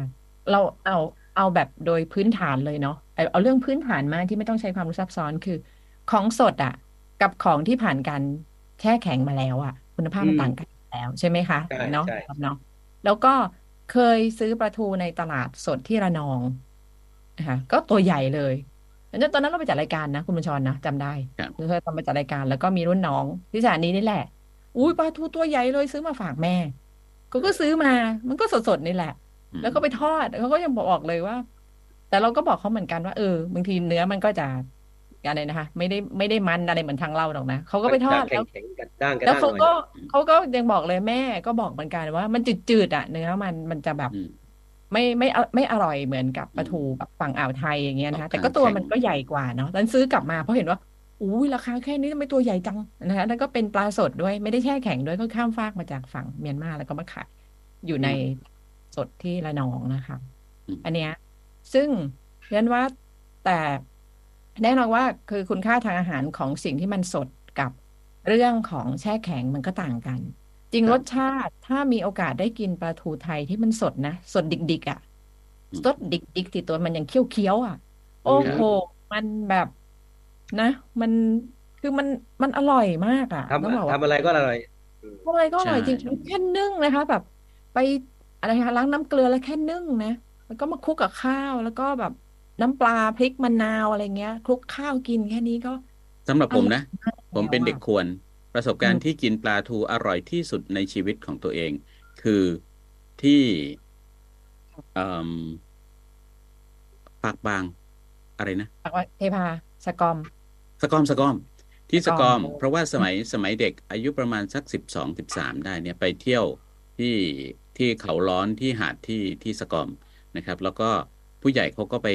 เราเอา เอาแบบโดยพื้นฐานเลยเนาะเอาเอาเรื่องพื้นฐานมากที่ไม่ต้องใช้ความรู้ซับซ้อนคือ ของสดอะ กับของที่ผ่านการแช่แข็งมาแล้วอะ คุณภาพมันอืมต่างกันแล้วใช่ไหมคะใช่เนาะใช่ครับเนาะแล้วก็เคยซื้อปลาทูในตลาดสดที่ระนองนะคะก็ตัวใหญ่เลยแล้วตอนนั้นเราไปจัดรายการนะ คุณบัญชรนะจำได้ครับเราเคยตอนไปจัดรายการแล้วก็มีรุ่นน้องที่สถานีนี่แหละ อุ้ยปลาทูตัวใหญ่เลยซื้อมาฝากแม่เขาก็ซื้อมา มันก็สดๆนี่แหละอืม แล้วก็ไปทอดเขาก็ยังบอกเลยว่า แต่เราก็บอกเขาเหมือนกันว่าเออบางทีเนื้อมันก็จะอะไรนะคะ ไม่ได้ไม่ได้มันอะไรเหมือนทางเราหรอกนะเขาก็ไปทอดแข็แล้งวแข็งกันด้างกันแล้วด้างเขาหน่อยก็เขาก็ยังบอกเลยแม่ก็บอกเหมือนกันว่า มันจืดๆอะเนื้อมันมันจะแบบอืมไม่ไม่ไม่ไม่อร่อยเหมือนกับปลาทูแบบฝั่งอ่าวไทยอย่างเงี้ยนะคะออกแต่ก็ตัวแข็งมันก็ใหญ่กว่าเนาะตอนซื้อกลับมาเพราะเห็นว่าอุ้ยราคาแค่นี้ทำไมตัวใหญ่จังนะคะแล้วก็เป็นปลาสดด้วยไม่ได้แช่แข็งด้วยก็ข้ามฟากมาจากฝั่งเมียนมาแล้วก็มาขายอยู่ใน สดที่ระนองนะคะอืมอันเนี้ยซึ่งเรียนว่าแต่แน่นอนว่าคือคุณค่าทางอาหารของสิ่งที่มันสดกับเรื่องของแช่แข็งมันก็ต่างกัน จริงครับรสชาติถ้ามีโอกาสได้กินปลาทูไทยที่มันสดนะ สดดิกๆอะอืมสดดิกๆที่ตัวมันยังเคี้ยวๆอะ โอ้โห มันแบบนะ มันคือมันมันอร่อยมากอะต้องบอกทำว่าทำอะไรก็อร่อยอืมทำอะไรก็อร่อยใช่จริงๆแค่นึ่งนะคะ แบบ ไป อะไรคะล้างน้ำเกลือแล้วแค่นึ่งนะแล้วก็มาคลุกกับข้าวแล้วก็แบบน้ำปลาพริกมะนาวอะไรเงี้ยคลุกข้าวกินแค่นี้ก็สำหรับผมนะอร่อยมากผมเป็นแล้วเด็กอะควร ประสบการอืณ์มที่กินปลาทูอร่อยที่สุดในชีวิตของตัวเอง คือที่เอ่มปากบาง อะไรนะบอกว่าเทพาสกอม สกอมสกอม ที่สสกกออมมเพราะว่าสมัยสมัยเด็กอายุประมาณสักสิบสองสิบสามได้เนี่ยไปเที่ยว ที่ที่เขาร้อนที่หาดที่ที่สกอมนะครับ แล้วก็ผู้ใหญ่เขาก็ไป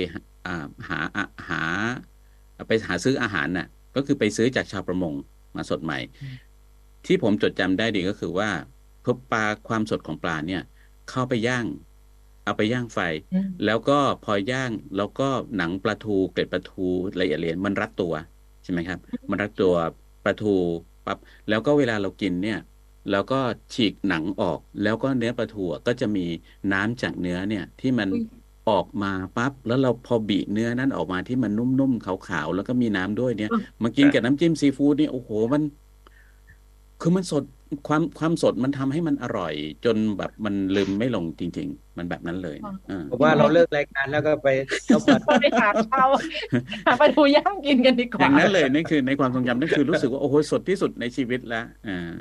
อ่าหาอ่าหาไปหาซื้ออาหารน่ะ ก็คือไปซื้อจากชาวประมงมาสดใหม่ ที่ผมจดจำได้ดีก็คือว่าพบปลาความสดของปลาเนี่ย เข้าไปย่าง เอาไปย่างไฟอืมแล้วก็พอย่างแล้วก็หนังปลาทูเกล็ดปลาทูละเอียดเลียนมันรัดตัวใช่ไหมครับ มันรัดตัวปลาทูปั๊บแล้วก็เวลาเรากินเนี่ย แล้วก็ฉีกหนังออก แล้วก็เนื้อปลาทูอะก็จะมีน้ำจากเนื้อเนี่ยที่มันอุ๊ยออกมาปั๊บแล้วเราพอบีเนื้อนั้นออกมาที่มันนุ่มๆขาวๆแล้วก็มีน้ำด้วยเนี่ยอะมากินกับน้ำจิ้มซีฟู้ดนี่โอ้โหมัน คือมันสดความความสดมันทำให้มันอร่อย จนแบบมันลืมไม่ลงจริง ๆ มันแบบนั้นเลยนะอ่าผมว่าเราเลิกรายการแล้วก็ไปเข้าปัดไปหาข้าวหาปลาทูย่างกินกันดีกอว่าย่างนั้นเลยนั่นคือในความทรงจำนั่นคือรู้สึกว่าโอ้โหสดที่สุดในชีวิตแล้วอ่า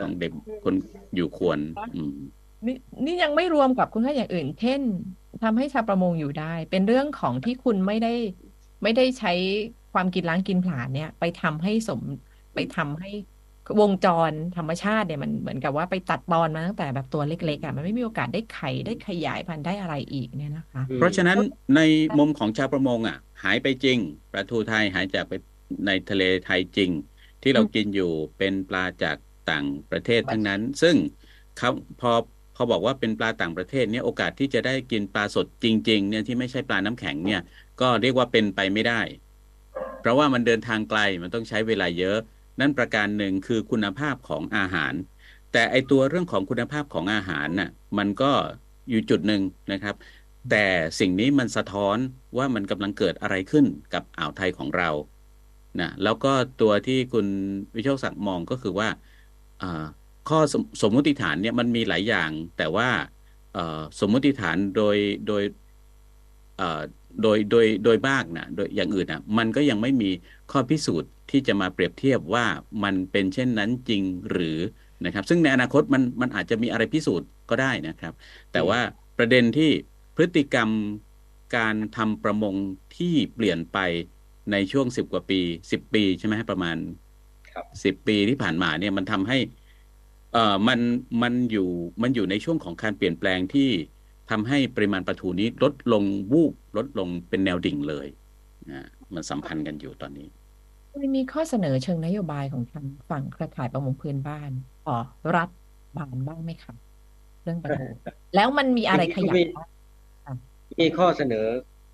ของเด็กคนอยู่ควร อืมนี่นี่ยังไม่รวมกับคุณค่าอย่างอื่น เช่นทำให้ชาวประมงอยู่ได้ เป็นเรื่องของที่คุณไม่ได้ ไม่ได้ใช้ความกินล้างกินผลาญเนี่ย ไปทำให้สมไปทำให้วงจรธรรมชาติเนี่ยมันเหมือนกับว่าไปตัดตอนมาตั้งแต่แบบตัวเล็กๆอะมันไม่มีโอกาสได้ไข่ได้ขยายพันธุ์ได้อะไรอีกเนี่ยนะคะ เพราะฉะนั้นในมุมของชาวประมงอะ หายไปจริงปลาทูไทยหายจากไปในทะเลไทยจริง ที่เราอืมกินอยู่เป็นปลาจาก ต่างประเทศทั้งนั้น ซึ่งเขาพอพอบอกว่าเป็นปลาต่างประเทศเนี่ยโอกาสที่จะได้กินปลาสดจริงๆเนี่ยที่ไม่ใช่ปลาน้ำแข็งเนี่ยก็เรียกว่าเป็นไปไม่ได้ เพราะว่ามันเดินทางไกลมันต้องใช้เวลาเยอะ นั่นประการหนึ่งคือคุณภาพของอาหาร แต่ไอตัวเรื่องของคุณภาพของอาหารน่ะมันก็อยู่จุดหนึ่งนะครับ แต่สิ่งนี้มันสะท้อนว่ามันกำลังเกิดอะไรขึ้นกับอ่าวไทยของเรานะแล้วก็ตัวที่คุณวิโชคศักดิ์มองก็คือว่าอ่า ข้อสมสมมุติฐานเนี่ยมันมีหลายอย่าง แต่ว่าสมมุติฐานโดยโดยโดยโดยโดยมากนะโดยอย่างอื่นนะมันก็ยังไม่มีข้อพิสูจน์ที่จะมาเปรียบเทียบว่ามันเป็นเช่นนั้นจริงหรือนะครับ ซึ่งในอนาคตมันมันอาจจะมีอะไรพิสูจน์ก็ได้นะครับ แต่ว่าประเด็นที่พฤติกรรมการทำประมงที่เปลี่ยนไปในช่วงสิบกว่าปีสิบปีใช่ไหมประมาณ สิบปีที่ผ่านมาเนี่ยมันทำให้เอ่อมันมันอยู่มันอยู่ในช่วงของการเปลี่ยนแปลงที่ทำให้ปริมาณปลาทูนี้ลดลงวูบลดลงเป็นแนวดิ่งเลยนะมันสัมพันธ์กันอยู่ตอนนี้มันมีข้อเสนอเชิงนโยบายของทางฝั่งเครือข่ายประมงพื้นบ้านต่อรัฐบาลบ้างไหมคะเรื่องปลาทูแล้วมันมีอะไรขยับบ้างมีข้อเสนอ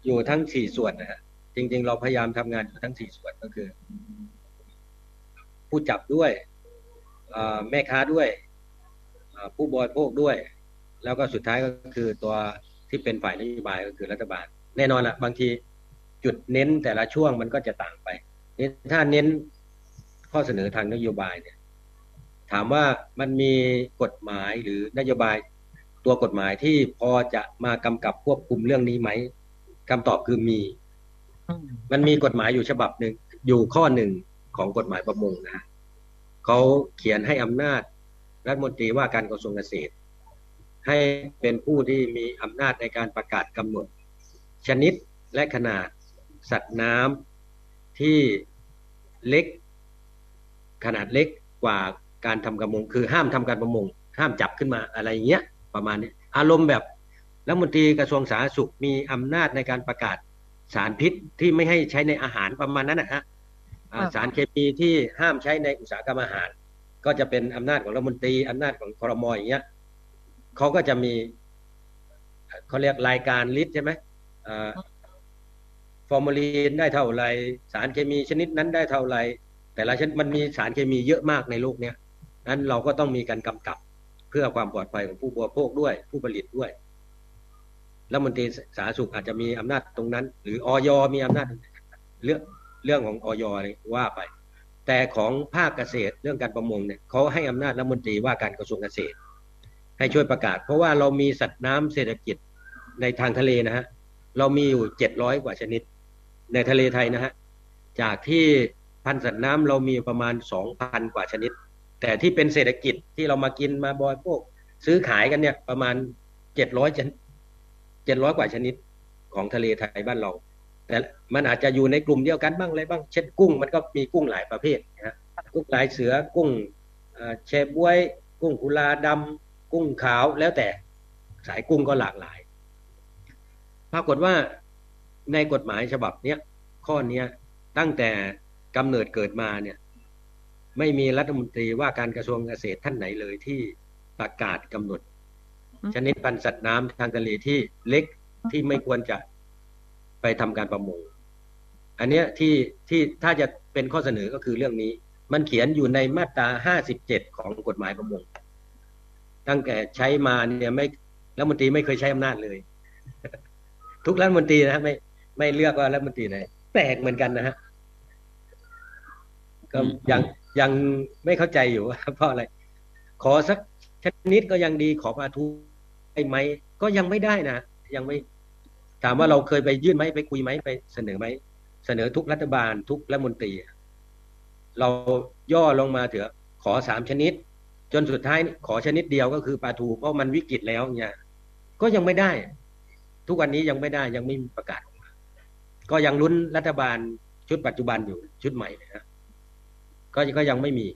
อยู่ทั้งสี่ส่วนนะฮะจริง ๆ เราพยายามทำงานอยู่ทั้งสี่ส่วนก็คือ ผู้จับด้วยอ่าแม่ค้าด้วยอ่าผู้บริโภคด้วย แล้วก็สุดท้ายก็คือตัวที่เป็นฝ่ายนโยบายก็คือรัฐบาล แน่นอนละบางทีจุดเน้นแต่ละช่วงมันก็จะต่างไปนี่ถ้าเน้นข้อเสนอทางนโยบายเนี่ย ถามว่ามันมีกฎหมายหรือนโยบาย ตัวกฎหมายที่พอจะมากำกับควบคุมเรื่องนี้ไหมคำตอบคือมีอืมมันมีกฎหมายอยู่ฉบับหนึ่งอยู่ข้อหนึ่ง ของกฎหมายประมงนะฮะเขาเขียนให้อำนาจรัฐมนตรีว่าการกระทรวงเกษตร ให้เป็นผู้ที่มีอำนาจในการประกาศกำหนด ชนิดและขนาดสัตว์น้ำที่เล็ก ขนาดเล็กกว่าการทำประมง คือห้ามทำการประมง ห้ามจับขึ้นมาอะไรอย่างเงี้ยประมาณนี้อารมณ์แบบรัฐมนตรีกระทรวงสาธารณสุขมีอำนาจในการประกาศสารพิษที่ไม่ให้ใช้ในอาหารประมาณนั้นนะฮะ สารเคมีที่ห้ามใช้ในอุตสาหกรรมอาหาร ก็จะเป็นอำนาจของรัฐมนตรีอำนาจของครมอย่างเงี้ยเขาก็จะมีเขาเรียกรายการลิตรใช่ไหมอ่าฟอร์มาลีนได้เท่าไหรสารเคมีชนิดนั้นได้เท่าไหรแต่ละชนิดมันมีสารเคมีเยอะมากในโลกเนี้ยนั้นเราก็ต้องมีการกำกับเพื่อความปลอดภัยของผู้บริโภคด้วย ผู้ผลิตด้วยรัฐมนตรีสาธารณสุขอาจจะมีอำนาจตรงนั้น หรือออยมีอำนาจเรื่อง เรื่องของออยว่าไป แต่ของภาคเกษตรเรื่องการประมงเนี่ยเขาให้อำนาจรัฐมนตรีว่าการกระทรวงเกษตร ให้ช่วยประกาศ เพราะว่าเรามีสัตว์น้ำเศรษฐกิจในทางทะเลนะฮะเรามีอยู่เจ็ดร้อยกว่าชนิด ในทะเลไทยนะฮะจากที่พันธ์สัตว์น้ำเรามีประมาณสองพันกว่าชนิด แต่ที่เป็นเศรษฐกิจที่เรามากินมาบริโภคซื้อขายกันเนี่ยประมาณเจ็ดร้อยชนิดเจ็ดร้อยกว่าชนิดของทะเลไทยบ้านเรา แต่มันอาจจะอยู่ในกลุ่มเดียวกันบ้างอะไรบ้าง เช่นกุ้งมันก็มีกุ้งหลายประเภทนะฮะกุ้งลายเสือกุ้งเอ่อแชบวย กุ้งกุลาดำกุ้งขาวแล้วแต่สายกุ้งก็หลากหลาย ปรากฏว่าในกฎหมายฉบับเนี้ยข้อเนี้ยตั้งแต่กำเนิดเกิดมาเนี่ยไม่มีรัฐมนตรีว่าการกระทรวงเกษตรท่านไหนเลยที่ประกาศกำหนด ชนิดพันธุ์สัตว์น้ำทางทะเลที่เล็กที่ไม่ควรจะ ไปทำการประมง อันเนี้ยที่ที่ถ้าจะเป็นข้อเสนอก็คือเรื่องนี้ มันเขียนอยู่ในมาตราห้าสิบเจ็ดของกฎหมายประมง ตั้งแต่ใช้มาเนี่ยไม่รัฐมนตรีไม่เคยใช้อำนาจเลย ทุกรัฐมนตรีนะไม่ไม่เลือกว่ารัฐมนตรีไหนแปลกเหมือนกันนะฮะก็ยังยังไม่เข้าใจอยู่ว่าเพราะอะไร ขอสักชนิดก็ยังดีขอปลาทูได้ไหม ก็ยังไม่ได้นะยังไม่ ถามว่าเราเคยไปยื่นไหมไปคุยไหมไปเสนอไหมเสนอทุกรัฐบาลทุกรัฐมนตรี เราย่อลงมาเถอะขอสามชนิด จนสุดท้ายขอชนิดเดียวก็คือปลาทูเพราะมันวิกฤตแล้วเนี่ยก็ยังไม่ได้ ทุกวันนี้ยังไม่ได้ยังไม่มีประกาศออกมาก็ยังลุ้นรัฐบาลชุดปัจจุบันอยู่ชุดใหม่นะก็ก็ยังไม่มี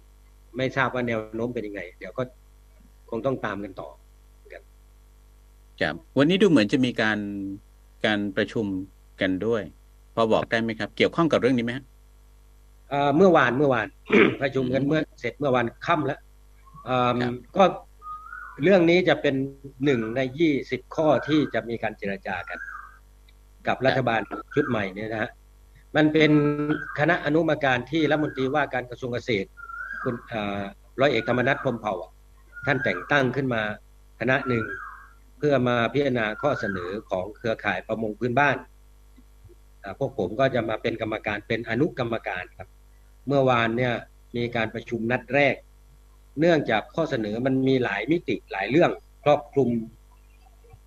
ไม่ทราบว่าแนวโน้มเป็นยังไง เดี๋ยวก็คงต้องตามกันต่อครับวันนี้ดูเหมือนจะมีการ การประชุมกันด้วย พอบอกได้ไหมครับ เกี่ยวข้องกับเรื่องนี้ไหมฮะเอ่อเมื่อวานเมื่อวานประชุมกันเมื่อเสร็จเมื่อวานค่ำแล้วเอิ่มครับก็เรื่องนี้จะเป็นหนึ่งในยี่สิบข้อที่จะมีการเจรจากัน กับรัฐบาลชุดใหม่เนี่ยนะฮะมันเป็นคณะอนุกรรมการที่รัฐมนตรีว่าการกระทรวงเกษตร คุณเอ่อร้อยเอกธรรมนัฐพรหมเผ่าอะท่านแต่งตั้งขึ้นมาคณะหนึ่งเพื่อมาพิจารณาข้อเสนอของเครือข่ายประมงพื้นบ้านพวกผมก็จะมาเป็นกรรมการเป็นอนุกรรมการครับ เมื่อวานเนี่ยมีการประชุมนัดแรก เนื่องจากข้อเสนอมันมีหลายมิติหลายเรื่องครอบคลุม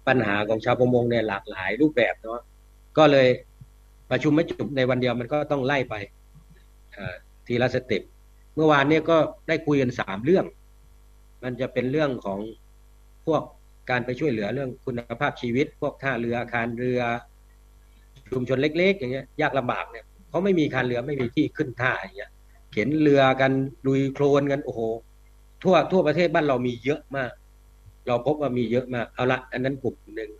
ปัญหาของชาวประมงเนี่ยหลากหลายรูปแบบเนาะก็เลยประชุมไม่จบในวันเดียวมันก็ต้องไล่ไปทีละสเต็ปเมื่อวานเนี่ยก็ได้คุยกันสามเรื่อง มันจะเป็นเรื่องของพวก การไปช่วยเหลือเรื่องคุณภาพชีวิต พวกท่าเรืออาคารเรือ ชุมชนเล็ก ๆ อย่างเงี้ยยากลำบากเนี่ยเพราไม่มีคานเรือไม่มีที่ขึ้นท่าอย่างเงี้ยเข็นเรือกันลุยโคลนกันโอ้โหทั่วทั่วประเทศบ้านเรามีเยอะมาก เราพบว่ามีเยอะมากเอาละอันนั้นกลุ่มหนึ่ง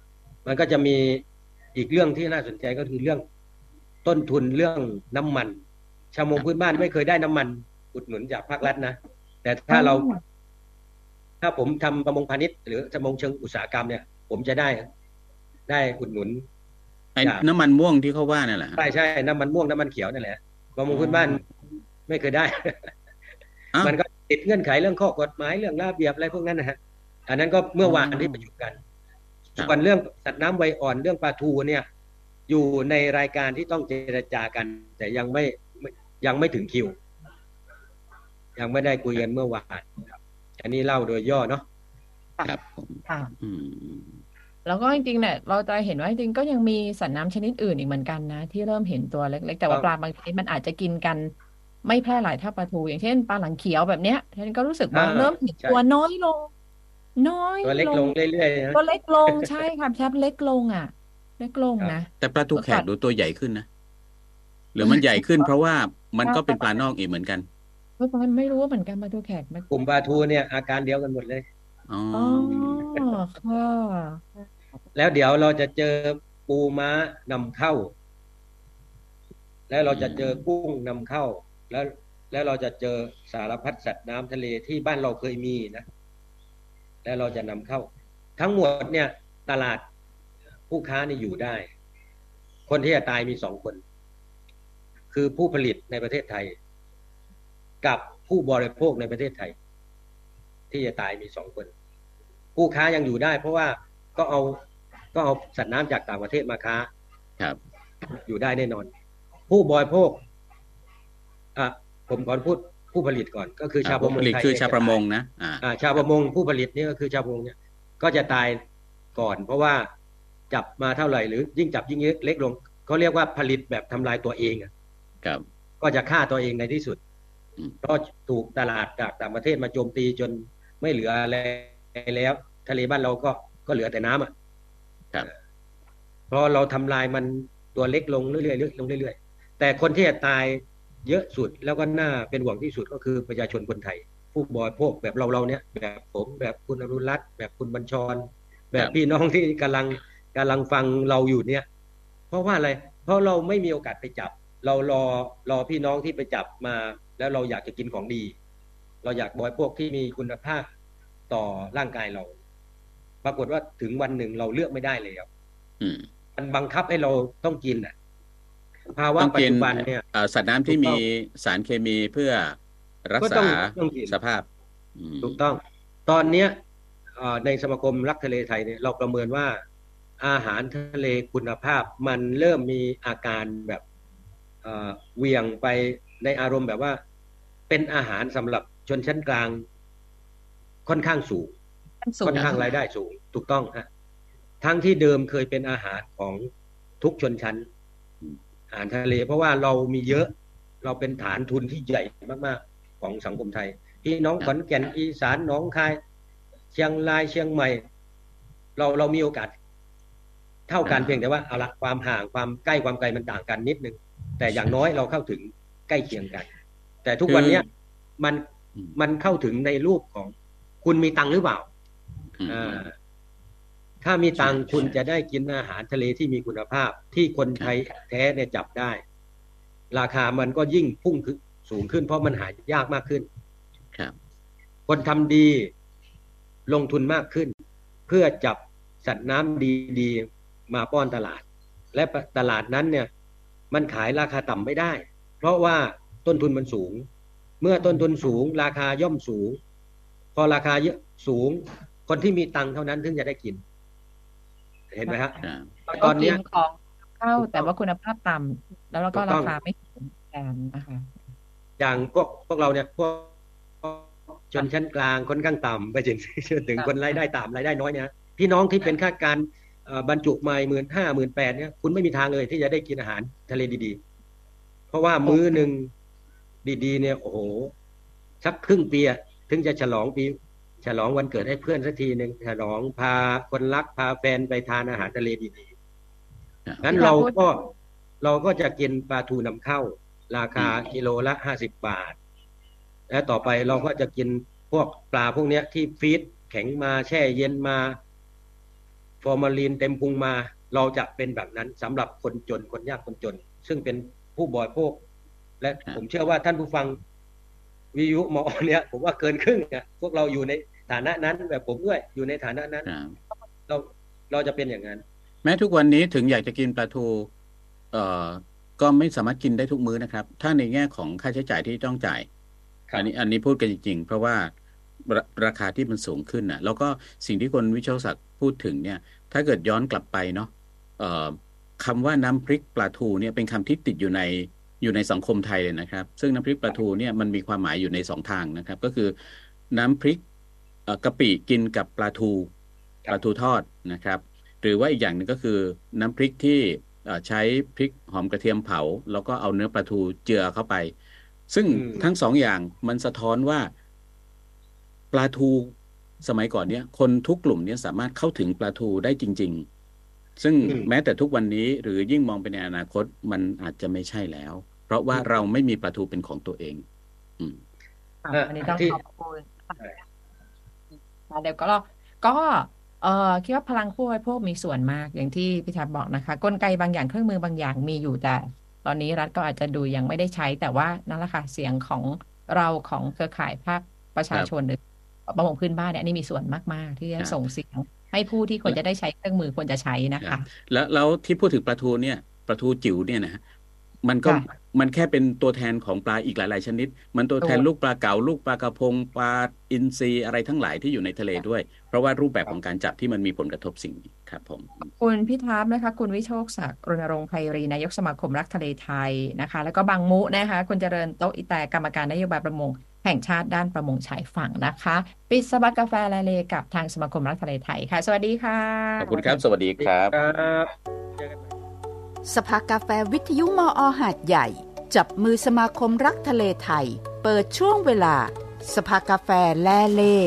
มันก็จะมีอีกเรื่องที่น่าสนใจก็คือเรื่องต้นทุนเรื่องน้ำมันชาวมงพื้นบ้านไม่เคยได้น้ำมันอุดหนุนจากภาครัฐนะแต่ถ้าเรา ถ้าผมทำประมงพาณิชย์หรือประมงเชิงอุตสาหกรรมเนี่ย ผมจะได้ได้อุดหนุนไอ้ครับน้ำมันม่วงที่เขาว่านั่นแหละฮะใช่ใช่น้ำมันม่วงน้ำมันเขียวนั่นแหละประมงพื้นบ้านไม่เคยได้อ้าวมันก็ติดเงื่อนไขเรื่องข้อกฎหมายเรื่องระเบียบอะไรพวกนั้นนะฮะอันนั้นก็เมื่อวานที่ประชุมกันครับส่วนเรื่องสัตว์น้ำไวอ่อนเรื่องปลาทูเนี่ย อยู่ในรายการที่ต้องเจรจากัน แต่ยังไม่ไม่ยังไม่ถึงคิว ยังไม่ได้คุยกันเมื่อวานครับ อันนี้เล่าโดยย่อเนาะครับผมค่ะอืมแล้วก็จริงๆเนี่ยเราจะเห็นว่าจริงๆก็ยังมีสัตว์น้ำชนิดอื่นอีกเหมือนกันนะ ที่เริ่มเห็นตัวเล็กๆแต่ว่าครับปลาบางชนิดมันอาจจะกินกันไม่แพร่หลายเท่าปลาทู อย่างเช่นปลาหลังเขียวแบบเนี้ยฉันก็รู้สึกว่าอ่าเริ่มเห็นใช่ตัวน้อยลง น้อยตัวเล็กลงเรื่อยๆนะตัวเล็กลงใช่ครับแทบเล็กลงอะ เล็กลงนะแต่ปลาทูแขกดูตัวใหญ่ขึ้นนะหรือมันใหญ่ขึ้นเพราะว่ามันก็เป็นปลานอกอีกเหมือนกัน เพราะมันไม่รู้ว่าเหมือนกันปลาทูแขกมันกลุ่มปลาทูเนี่ยอาการเดียวกันหมดเลยอ๋ออ๋อค่ะ แล้วเดี๋ยวเราจะเจอปูม้านำเข้า แล้วเราจะเจอกุ้งนำเข้า แล้วแล้วเราจะเจอสารพัดสัตว์น้ำทะเลที่บ้านเราเคยมีนะแล้วเราจะนำเข้า ทั้งหมดเนี่ย ตลาดผู้ค้านี่อยู่ได้ คนที่จะตายมีสองคน คือผู้ผลิตในประเทศไทย กับผู้บริโภคในประเทศไทย ที่จะตายมีสองคน ผู้ค้ายังอยู่ได้ เพราะว่าก็เอาก็เอาสัตว์น้ำจากต่างประเทศมาค้า ครับ อยู่ได้แน่นอน ผู้บริโภคอะผมขอพูดผู้ผลิตก่อน ก็คือชาวประมงผลิตไทยคือเนี่ยชาวประมงนะอ่าอ่าชาวประมงผู้ผลิตนี่ก็คือชาวประมงเนี่ยก็จะตายก่อน เพราะว่าจับมาเท่าไหร่หรือ ยิ่งจับยิ่งเล็กลงเขาเรียกว่าผลิตแบบทำลายตัวเองอะครับ ก็จะฆ่าตัวเองในที่สุด อืมเพราะถูกตลาดจากต่างประเทศมาโจมตีจนไม่เหลืออะไรแล้ว ทะเลบ้านเราก็ก็เหลือแต่น้ำอะครับเพราะเราทำลายมันตัวเล็กลงเรื่อยๆเล็กลงเรื่อยๆแต่คนที่จะตายเยอะสุดแล้วก็น่าเป็นห่วงที่สุดก็คือประชาชนคนไทย ผู้บริโภคแบบเราเราๆเนี่ย แบบผมแบบคุณอรุณรัตน์แบบคุณบัญชร แบบพี่น้องที่กำลังกำลังฟังเราอยู่เนี่ย เพราะว่าอะไร เพราะเราไม่มีโอกาสไปจับ เรารอรอพี่น้องที่ไปจับมา แล้วเราอยากจะกินของดี เราอยากบอยพวกที่มีคุณภาพต่อร่างกายเรา ปรากฏว่าถึงวันหนึ่งเราเลือกไม่ได้เลยครับอืมมันบังคับให้เราต้องกินอะภาวะต้องปัจกินจุบันเนี่ยเอ่อสัตว์น้ำที่ถูกต้องมีสารเคมีเพื่อรักก็ต้ษาองต้องกินสภาพอืมถูกต้อง ตอนเนี้ยเอ่อในสมาคมรักทะเลไทยเนี่ยเราประเมินว่า อาหารทะเลคุณภาพ มันเริ่มมีอาการแบบเอ่อเหวียงไป ในอารมณ์แบบว่า เป็นอาหารสำหรับชนชั้นกลาง ค่อนข้างสูงขั้นสูงค่อนข้างรายได้สูง ถูกต้องฮะทั้งที่เดิมเคยเป็นอาหารของทุกชนชั้น อาหารทะเล เพราะว่าเรามีเยอะเราเป็นฐานทุนที่ใหญ่มากๆ ของสังคมไทยพี่น้องขอนแก่นอีสานหนองคาย เชียงรายเชียงใหม่ เราเรามีโอกาส เท่ากันอ่าเพียงแต่ว่าเอาละความห่างความใกล้ความไกลมันต่างกันนิดนึงแต่อย่างน้อยเราเข้าถึง ใกล้เคียงกัน แต่ทุกวันเนี้ยมันอืมมันเข้าถึงในรูปของคุณมีตังค์หรือเปล่าอืมอ่าถ้ามีตังค์ใช่คุณใช่จะได้กินอาหารทะเลที่มีคุณภาพที่คนไทยแท้เนี่ยจับได้ ราคามันก็ยิ่งพุ่งขึ้นสูงขึ้น เพราะมันหายากมากขึ้นครับ คนทำดีลงทุนมากขึ้น เพื่อจับสัตว์น้ำดีๆมาป้อนตลาด และตลาดนั้นเนี่ย มันขายราคาต่ำไม่ได้เพ ราะว่าต้นทุนมันสูง เมื่อต้นทุนสูง ราคาย่อมสูง พอราคาเยอะสูง คนที่มีตังค์เท่านั้นถึงจะได้กิน เห็นไหมฮะครับเราตก็อนกิเนี้นยของเข้าถูกต้องแต่ว่าคุณภาพต่ำแล้วเราก็ถูกต้ราองคาไม่ถึงแทนนะคะอย่างพวกพวกเราเนี่ยพวกชนชั้นกลางคนข้างต่ำไปจนจนถึงคนรายได้ต่ำรายได้น้อยเนี่ยพี่น้องที่เป็นข้าราชการเอ่อบรรจุไม่หมื่นห้าหมื่นแปดเนี่ยคุณไม่มีทางเลยที่จะได้กินอาหารทะเลดีๆเพ ราะว่ามื้อหนึ่งดีๆ เนี่ยโอ้โหสักครึ่งปีอะถึงจะฉลองปี ฉลองวันเกิดให้เพื่อนสักทีหนึ่งฉลองพาคนรักพาแฟนไปทานอาหารทะเลดีครับๆงั้นเราก็เราก็จะกินปลาทูนำเข้า ราคากิโลละห้าสิบบาท และต่อไปเราก็จะกินพวกปลาพวกเนี้ยที่ฟีดแข็งมาแช่เย็นมา ฟอร์มาลีนเต็มพุงมา เราจะเป็นแบบนั้นสำหรับคนจนคนยากคนจน ซึ่งเป็น ผู้บริโภค และครับผมเชื่อว่าท่านผู้ฟังวิทยุมอเนี่ย ผมว่าเกินครึ่งอะพวกเราอยู่ในฐานะนั้นแบบผมด้วยอยู่ในฐานะนั้นครับเราเราจะเป็นอย่างนั้น แม้ทุกวันนี้ถึงอยากจะกินปลาทู เอ่อ ก็ไม่สามารถกินได้ทุกมื้อนะครับ ถ้าในแง่ของค่าใช้จ่ายที่ต้องจ่ายครับอันนี้อันนี้พูดกันจริงๆ เพราะว่าราราคาที่มันสูงขึ้นน่ะแล้วก็สิ่งที่คนวิชาศักดิ์พูดถึงเนี่ย ถ้าเกิดย้อนกลับไปเนาะเอ่อ คำว่าน้ำพริกปลาทูเนี่ยเป็นคำที่ติดอยู่ในอยู่ในสังคมไทยเลยนะครับ ซึ่งน้ำพริกปลาทูเนี่ยมันมีความหมายอยู่ในสองทางนะครับ ก็คือน้ำพริกเอ่อกะปิกินกับปลาทูครับปลาทูทอดนะครับ หรือว่าอีกอย่างหนึ่งก็คือน้ำพริกที่เอ่อใช้พริกหอมกระเทียมเผา แล้วก็เอาเนื้อปลาทูเจือเข้าไป ซึ่งอืมทั้งสองอย่างมันสะท้อนว่าปลาทูสมัยก่อนเนี่ยคนทุกกลุ่มเนี่ยสามารถเข้าถึงปลาทูได้จริง ๆ ซึ่งอืมแม้แต่ทุกวันนี้หรือยิ่งมองไปในอนาคตมันอาจจะไม่ใช่แล้ว เพราะว่าเราไม่มีปลาทูเป็นของตัวเอง อืมค่ะเอ่ออันนี้ต้องที่ขอบคุณค่ะเดี๋ยวก็ก็เอ่อคิดว่าพลังผู้บริโภคมีส่วนมากอย่างที่พี่ทับบอกนะคะ กลไกบางอย่างเครื่องมือบางอย่างมีอยู่แต่ ตอนนี้รัฐก็อาจจะดูยังไม่ได้ใช้ แต่ว่านั่นแหละค่ะเสียงของเราของเครือข่ายภาคประชาชนหรือประมงพื้นบ้านเนี่ยอันนี้มีส่วนมาก ๆ ที่ครัจะบส่งเสียง ให้ผู้ที่ควรจะได้ใช้เครื่องมือควรจะใช้นะคะ แล้วแล้วที่พูดถึงปลาทูเนี่ยปลาทูจิ๋วเนี่ยนะฮะมันก็ค่ะมันแค่เป็นตัวแทนของปลาอีกหลาย ๆ ชนิด มันตัวแทนถูกลูกปลาเก๋าลูกปลากระพงปลาอินทรีอะไรทั้งหลายที่อยู่ในทะเลด้วย เพราะว่ารูปแบบของการจับที่มันมีผลกระทบสิ่งนี้ครับผมคุณพิทัพนะคะ คุณวิโชคศักดิ์รณรงค์ไพรีนายกสมาคมรักทะเลไทยนะคะ แล้วก็บางมุนะคะ คุณเจริญโตะอิแต่กรรมการนโยบายประมง แห่งชาติด้านประมงชายฝั่งนะคะ ปิดสบัดกาแฟและเลกับทางสมาคมรักทะเลไทยค่ะ สวัสดีค่ะ ขอบคุณครับ สวัสดีครับครับเจอกันใหม่สภากาแฟวิทยุมอหาดใหญ่ จับมือสมาคมรักทะเลไทย เปิดช่วงเวลา สภากาแฟแลเล่